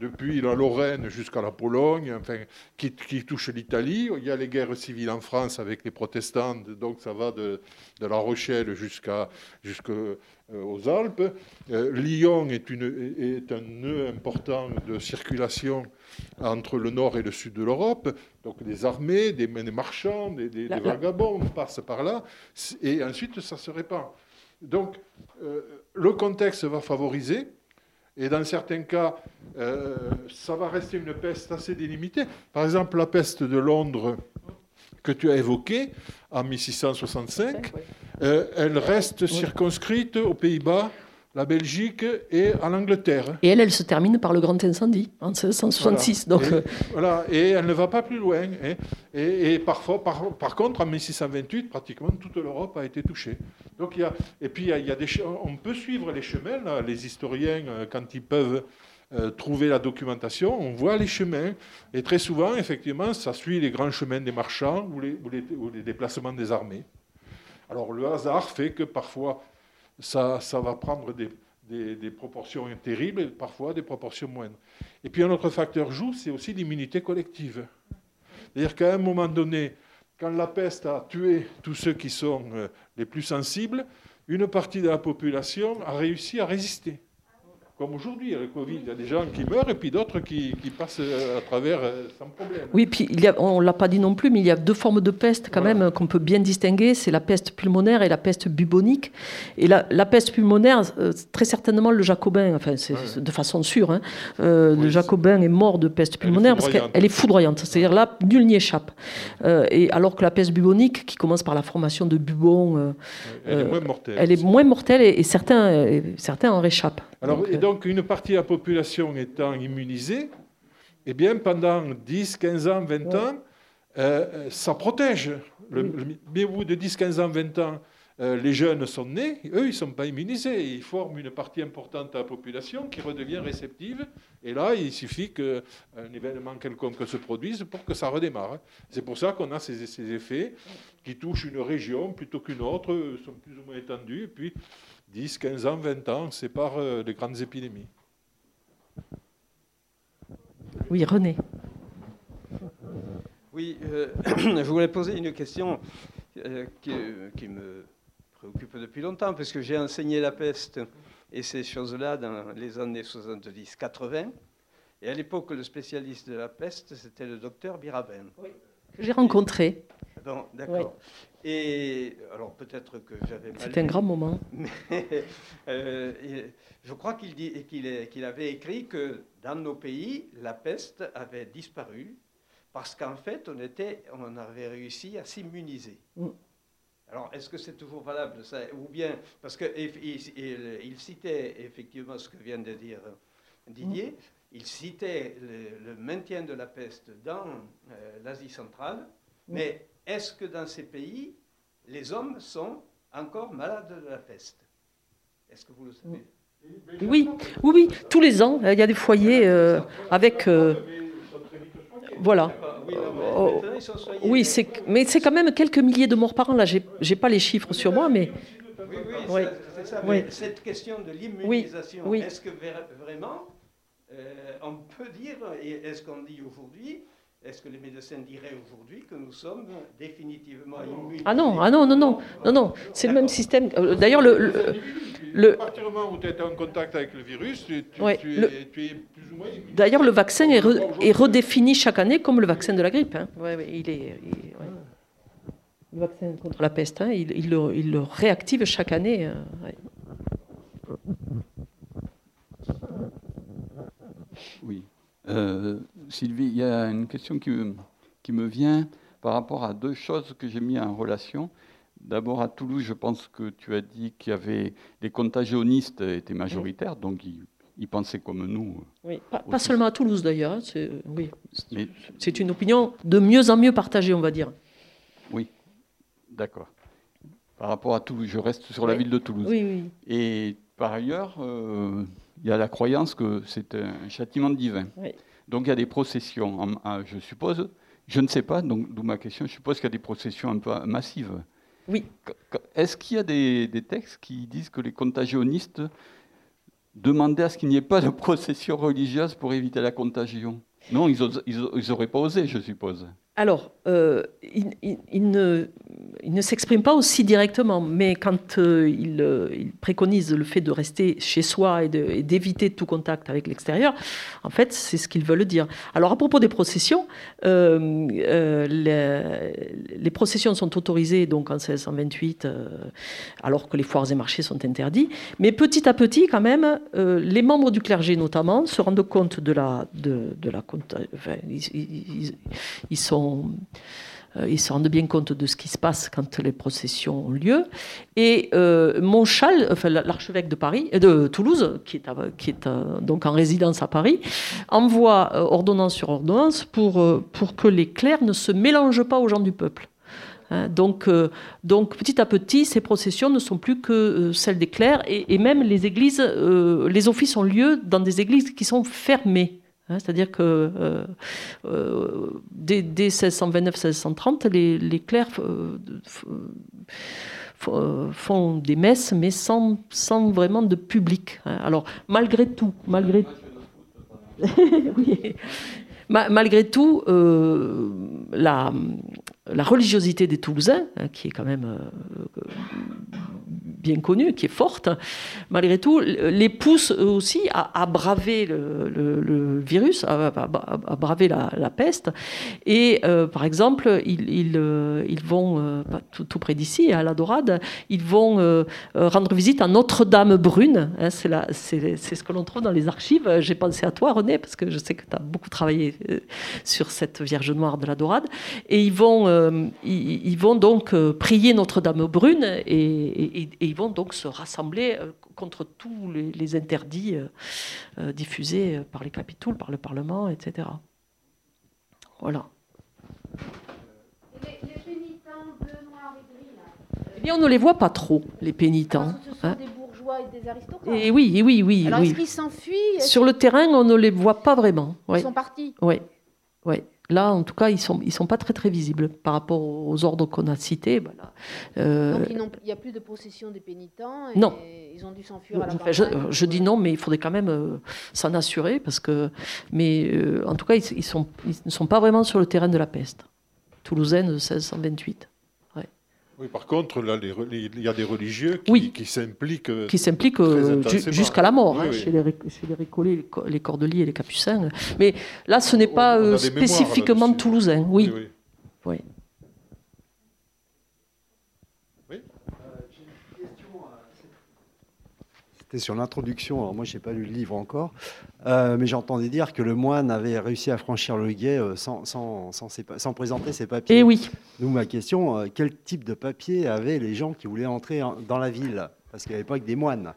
depuis la Lorraine jusqu'à la Pologne, enfin, qui, touche l'Italie. Il y a les guerres civiles en France avec les protestants, donc ça va de, La Rochelle jusqu'à jusqu'aux Alpes. Lyon est, une, est un nœud important de circulation entre le nord et le sud de l'Europe. Donc des armées, des, marchands, des, vagabonds passent par là, et ensuite ça se répand. Donc, euh, le contexte va favoriser, et dans certains cas, euh, ça va rester une peste assez délimitée. Par exemple, la peste de Londres que tu as évoquée en 1665, euh, elle reste circonscrite aux Pays-Bas la Belgique et à l'Angleterre. Et elle, elle se termine par le grand incendie en 1766. Donc... Et, voilà, et elle ne va pas plus loin. Hein. Et, parfois, par, contre, en 1628, pratiquement toute l'Europe a été touchée. Donc, il y a, et puis, il y a, des, on peut suivre les chemins, les historiens, euh, quand ils peuvent euh, trouver la documentation, on voit les chemins. Et très souvent, effectivement, ça suit les grands chemins des marchands ou les, ou les déplacements des armées. Alors, le hasard fait que parfois, ça, va prendre des, proportions terribles et parfois des proportions moindres. Et puis un autre facteur joue, c'est aussi l'immunité collective. C'est-à-dire qu'à un moment donné, quand la peste a tué tous ceux qui sont euh, les plus sensibles, une partie de la population a réussi à résister. Comme aujourd'hui, le Covid, il y a des gens qui meurent et puis d'autres qui, passent euh, à travers euh, sans problème. Oui, puis il y a, on ne l'a pas dit non plus, mais il y a deux formes de peste quand même qu'on peut bien distinguer. C'est la peste pulmonaire et la peste bubonique. Et la, la peste pulmonaire, euh, très certainement le jacobin, enfin c'est de façon sûre, hein, le jacobin est mort de peste pulmonaire parce qu'elle est foudroyante. C'est-à-dire là, nul n'y échappe. et alors que la peste bubonique, qui commence par la formation de bubons, elle, est moins mortelle. Elle est moins mortelle et, certains, certains en réchappent. Alors, donc une partie de la population étant immunisée, eh bien, pendant 10, 15 ans, 20 ans, euh, ça protège. mais au bout de 10, 15 ans, 20 ans, euh, les jeunes sont nés, eux, ils ne sont pas immunisés. Ils forment une partie importante de la population qui redevient réceptive. Et là, il suffit qu'un événement quelconque se produise pour que ça redémarre. C'est pour ça qu'on a ces, ces, effets qui touchent une région plutôt qu'une autre, sont plus ou moins étendus. Et puis, 10, 15 ans, 20 ans, c'est par euh, les grandes épidémies. Oui, René. Oui, euh, je voulais poser une question euh, qui, qui, me préoccupe depuis longtemps, parce que j'ai enseigné la peste et ces choses-là dans les années 70-80. Et à l'époque, le spécialiste de la peste, c'était le docteur Biraben. Oui. J'ai rencontré. D'accord. Et alors peut-être que j'avais mal. C'est un grand moment. Mais euh, je crois qu'il qu'il avait écrit que dans nos pays, la peste avait disparu parce qu'en fait, on, était, on avait réussi à s'immuniser. Mm. Alors, est-ce que c'est toujours valable ça? Ou bien, parce qu'il il, il, citait effectivement ce que vient de dire Didier, mm. il citait le, maintien de la peste dans euh, l'Asie centrale, mm. mais est-ce que dans ces pays, les hommes sont encore malades de la peste? Est-ce que vous le savez? Oui, oui, oui, tous les ans, il y a des foyers euh, avec. Euh, voilà. Oui, mais c'est quand même quelques milliers de morts par an. Là, j'ai n'ai pas les chiffres sur moi, mais. Oui, oui, c'est ça. Mais cette question de l'immunisation, est-ce que vraiment euh, on peut dire, et est-ce qu'on dit aujourd'hui, est-ce que les médecins diraient aujourd'hui que nous sommes définitivement immunes Ah non, ah non, non, non, non, non. C'est le même système. Euh, d'ailleurs, le, le, À partir du moment où tu es en contact avec le virus, tu, es, plus ou moins D'ailleurs, le vaccin est, est, redéfini chaque année comme le vaccin de la grippe. Hein. Ouais, il est. Le vaccin contre la peste, hein, il, il, le, il, le, réactive chaque année. Euh, oui. Euh, Sylvie, il y a une question qui me, vient par rapport à deux choses que j'ai mis en relation. D'abord, à Toulouse, je pense que tu as dit qu'il y avait les contagionnistes étaient majoritaires, donc ils, pensaient comme nous. Oui, pas, seulement à Toulouse d'ailleurs. C'est, oui, c'est une opinion de mieux en mieux partagée, on va dire. Oui, d'accord. Par rapport à Toulouse, je reste sur la ville de Toulouse. Oui, oui. Et par ailleurs, euh, il y a la croyance que c'est un châtiment divin. Oui. Donc il y a des processions, je suppose, je ne sais pas, donc d'où ma question, je suppose qu'il y a des processions un peu massives. Oui. Est-ce qu'il y a des, textes qui disent que les contagionnistes demander à ce qu'il n'y ait pas de procession religieuse pour éviter la contagion? Non, ils n'auraient pas osé, je suppose. Alors, euh, il, ne, s'exprime pas aussi directement, mais quand euh, euh, il, préconise le fait de rester chez soi et, d'éviter tout contact avec l'extérieur, en fait, c'est ce qu'ils veulent dire. Alors, à propos des processions, les, processions sont autorisées donc en 1628, alors que les foires et marchés sont interdits, mais petit à petit, quand même, les membres du clergé notamment se rendent compte de la, ils sont euh, ils se rendent bien compte de ce qui se passe quand les processions ont lieu. Et euh, Montchal, enfin, l'archevêque de Paris, euh, de Toulouse, qui est, donc en résidence à Paris, envoie ordonnance sur ordonnance pour, que les clercs ne se mélangent pas aux gens du peuple. Hein, donc, donc, petit à petit, ces processions ne sont plus que celles des clercs, et, et même les églises, les offices ont lieu dans des églises qui sont fermées. Hein, c'est-à-dire que euh, euh, dès, 1629-1630, les, clercs euh, font des messes, mais sans, sans vraiment de public. Hein. Alors, malgré tout, malgré, malgré tout, la, la, religiosité des Toulousains, hein, qui est quand même bien connue, qui est forte, malgré tout, les pousse aussi à, braver le, virus, à, braver la, peste. Et euh, par exemple, ils, euh, vont, euh, tout, près d'ici, à la Dorade, ils vont rendre visite à Notre-Dame brune. Hein, c'est ce que l'on trouve dans les archives. J'ai pensé à toi, René, parce que je sais que tu as beaucoup travaillé sur cette Vierge Noire de la Dorade. Et ils vont, ils, vont donc prier Notre-Dame brune et, et vont donc se rassembler euh, contre tous les, interdits euh, euh, diffusés par les capitouls, par le Parlement, etc. Voilà. Les, pénitents noir et gris, là. Eh bien, on ne les voit pas trop, les pénitents. ce sont hein. des bourgeois et des aristocrates. Et oui, oui, oui. Alors, est-ce qu'ils s'enfuient? Sur le terrain, on ne les voit pas vraiment. Ils sont partis? Oui, oui. Là, en tout cas, ils ne sont, ils sont pas très très visibles par rapport aux ordres qu'on a cités. Voilà. Euh, Donc il n'y a plus de possession des pénitents Non. Ils ont dû s'enfuir à la enfin, je, dis non, mais il faudrait quand même euh, s'en assurer. Parce que, mais euh, en tout cas, ils, sont, ils ne sont pas vraiment sur le terrain de la peste. Toulousaine de 1628. Oui, par contre, là, il y a des religieux qui, s'impliquent. Qui s'impliquent euh, jusqu'à la mort, hein, chez, les, chez les récollets, les cordeliers et les capucins. Mais là, ce n'est pas euh, spécifiquement toulousain. Oui. oui. C'était sur l'introduction. Alors moi, je n'ai pas lu le livre encore, euh, mais j'entendais dire que le moine avait réussi à franchir le guet euh, sans, sans, sans, présenter ses papiers. Et eh oui. Nous, ma question, euh, quel type de papiers avaient les gens qui voulaient entrer dans la ville? Parce qu'il n'y avait pas que des moines.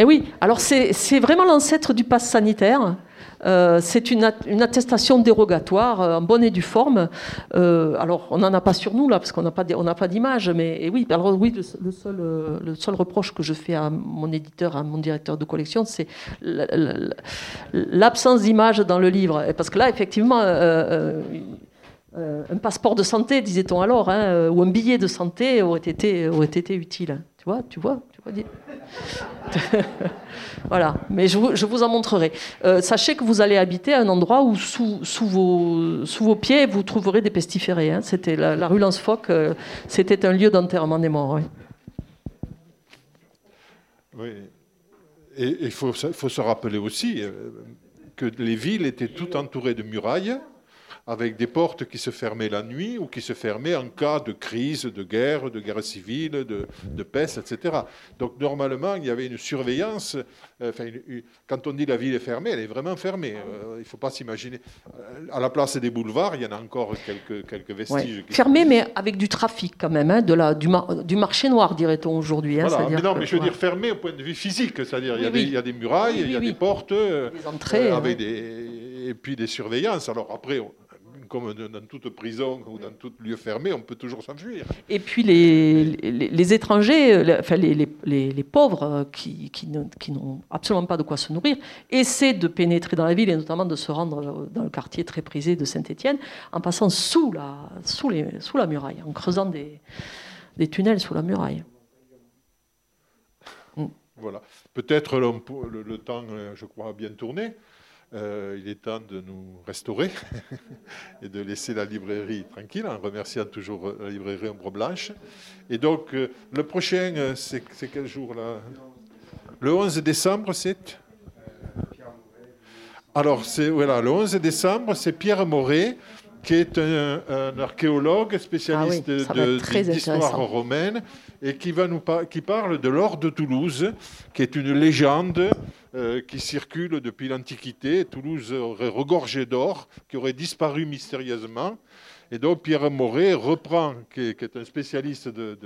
Eh oui, alors c'est vraiment l'ancêtre du pass sanitaire. Euh, c'est une, attestation dérogatoire euh, en bonne et due forme. Euh, alors, on n'en a pas sur nous, là, parce qu'on n'a pas, pas d'image, mais oui, alors, oui le, seul, reproche que je fais à mon éditeur, à mon directeur de collection, c'est l'absence d'image dans le livre. Parce que là, effectivement, un passeport de santé, disait-on alors, hein, ou un billet de santé aurait été, aurait été utile. Vois, tu vois, tu vois voilà, mais je vous, en montrerai. Euh, sachez que vous allez habiter à un endroit où sous, vos, pieds, vous trouverez des pestiférés. Hein. C'était la, rue Lance-Foc, euh, c'était un lieu d'enterrement des morts. Oui. Et il faut, faut, se rappeler aussi euh, que les villes étaient toutes entourées de murailles avec des portes qui se fermaient la nuit ou qui se fermaient en cas de crise, de guerre, de guerre civile, de, peste, etc. Donc normalement, il y avait une surveillance. Euh, enfin, quand on dit la ville est fermée, elle est vraiment fermée. Euh, il ne faut pas s'imaginer. Euh, à la place des boulevards, il y en a encore quelques, quelques vestiges. Fermée, mais avec du trafic quand même, hein, de la, du, du, marché noir, dirait-on aujourd'hui. Hein, mais non, mais je veux dire fermée au point de vue physique. C'est-à-dire, il, il, y a des murailles, il y a des portes, entrées, avec des, et puis des surveillances. Alors après, comme dans toute prison ou dans tout lieu fermé, on peut toujours s'enfuir. Et puis les, les, étrangers, enfin les, les pauvres euh, qui, qui n'ont absolument pas de quoi se nourrir, essaient de pénétrer dans la ville et notamment de se rendre dans le quartier très prisé de Saint-Étienne en passant sous la, sous, les, sous la muraille, en creusant des, des tunnels sous la muraille. Voilà. Peut-être le, le, temps, euh, je crois, a bien tourné. Euh, il est temps de nous restaurer et de laisser la librairie tranquille, en remerciant toujours la librairie Ombre Blanche. Et donc, euh, le prochain, c'est quel jour là? Le 11 décembre, c'est? Alors, c'est voilà, le 11 décembre, c'est Pierre Moret qui est un, archéologue spécialiste ah d'histoire romaine et qui, va nous qui parle de l'or de Toulouse, qui est une légende euh, qui circule depuis l'Antiquité. Toulouse aurait regorgé d'or, qui aurait disparu mystérieusement. Et donc Pierre Moret reprend, qui est, un spécialiste de,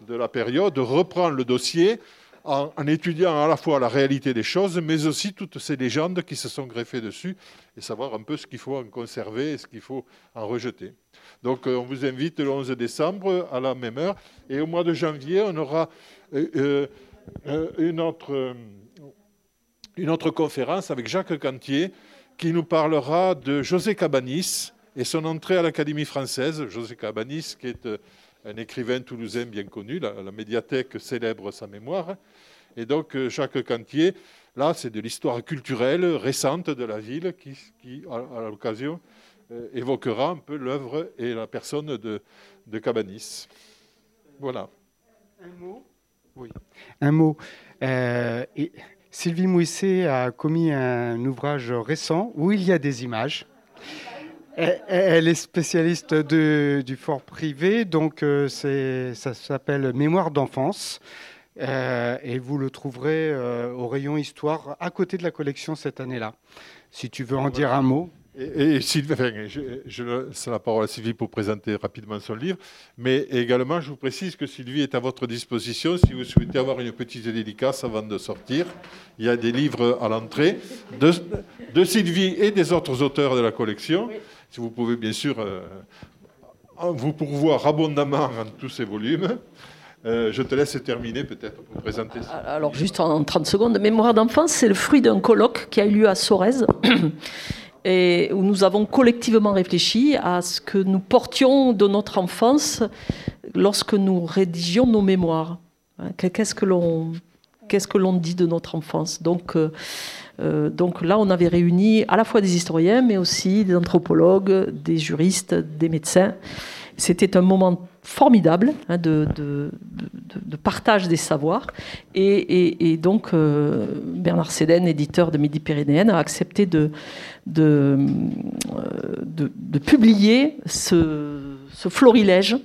de, la période, reprend le dossier en, étudiant à la fois la réalité des choses, mais aussi toutes ces légendes qui se sont greffées dessus, et savoir un peu ce qu'il faut en conserver et ce qu'il faut en rejeter. Donc euh, on vous invite le 11 décembre à la même heure, et au mois de janvier, on aura euh, euh, une, autre, une autre conférence avec Jacques Cantier, qui nous parlera de José Cabanis et son entrée à l'Académie française. José Cabanis, qui est un écrivain toulousain bien connu, la, médiathèque célèbre sa mémoire. Et donc euh, Jacques Cantier, là c'est de l'histoire culturelle récente de la ville qui, à, l'occasion, euh, évoquera un peu l'œuvre et la personne de, de Cabanis. Voilà. Un mot? Oui. Un mot. Euh, Sylvie Mouisset a commis un ouvrage récent où il y a des images. Elle est spécialiste du fort privé, donc euh, ça s'appelle Mémoire d'enfance. Euh, et vous le trouverez euh, au rayon Histoire à côté de la collection cette année-là. Si tu veux en dire un mot. Et, Sylvie, je, je laisse la parole à Sylvie pour présenter rapidement son livre, mais également je vous précise que Sylvie est à votre disposition si vous souhaitez avoir une petite dédicace avant de sortir. Il y a des livres à l'entrée de, de, Sylvie et des autres auteurs de la collection si vous pouvez bien sûr euh, vous pourvoir abondamment en tous ces volumes. Euh, je te laisse terminer peut-être pour présenter ça. Alors juste en 30 secondes, Mémoire d'enfance, c'est le fruit d'un colloque qui a eu lieu à Sorèze et où nous avons collectivement réfléchi à ce que nous portions de notre enfance lorsque nous rédigions nos mémoires. Hein, qu'est-ce que l'on dit de notre enfance? Donc euh, euh, donc là, on avait réuni à la fois des historiens, mais aussi des anthropologues, des juristes, des médecins. C'était un moment formidable hein, de, partage des savoirs. Et, donc, euh, Bernard Séden, éditeur de Midi-Pyrénéenne, a accepté de, de, euh, publier ce, ce florilège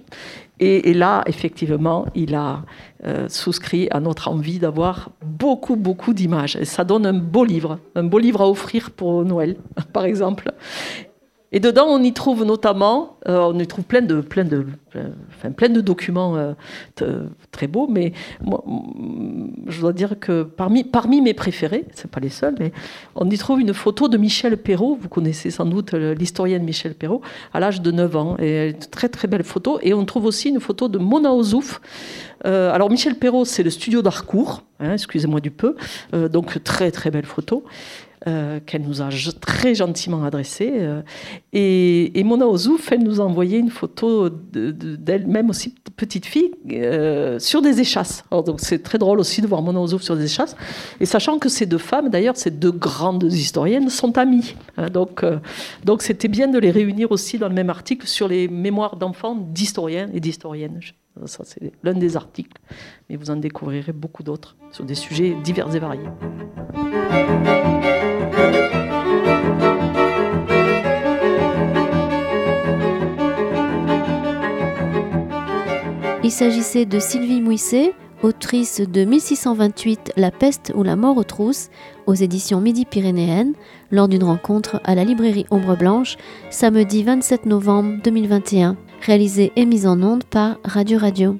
et, là, effectivement, il a euh, souscrit à notre envie d'avoir beaucoup, beaucoup d'images. Et ça donne un beau livre, un beau livre à offrir pour Noël, par exemple. Et dedans, on y trouve notamment, euh, on y trouve plein de, plein de, plein de documents euh, très beaux, mais moi, je dois dire que parmi, parmi mes préférés, c'est pas les seuls, mais on y trouve une photo de Michel Perrault. Vous connaissez sans doute l'historienne Michel Perrault, à l'âge de 9 ans. Et une très très belle photo. Et on trouve aussi une photo de Mona Ozouf. Euh, alors Michel Perrault, c'est le studio d'Harcourt, hein, excusez-moi du peu, donc très très belle photo. Euh, qu'elle nous a très gentiment adressée. Euh, et, Mona Ozouf, elle nous a envoyé une photo d'elle-même aussi, petite fille, euh, sur des échasses. donc c'est très drôle aussi de voir Mona Ozouf sur des échasses. Et sachant que ces deux femmes, d'ailleurs, ces deux grandes historiennes, sont amies. Hein. donc donc c'était bien de les réunir aussi dans le même article sur les mémoires d'enfants d'historiens et d'historiennes. Ça, c'est l'un des articles. Mais vous en découvrirez beaucoup d'autres sur des sujets divers et variés. Il s'agissait de Sylvie Mouisset, autrice de 1628 La peste ou la mort aux trousses aux éditions Midi-Pyrénéennes, lors d'une rencontre à la librairie Ombre Blanche, samedi 27 novembre 2021, réalisée et mise en onde par Radio Radio.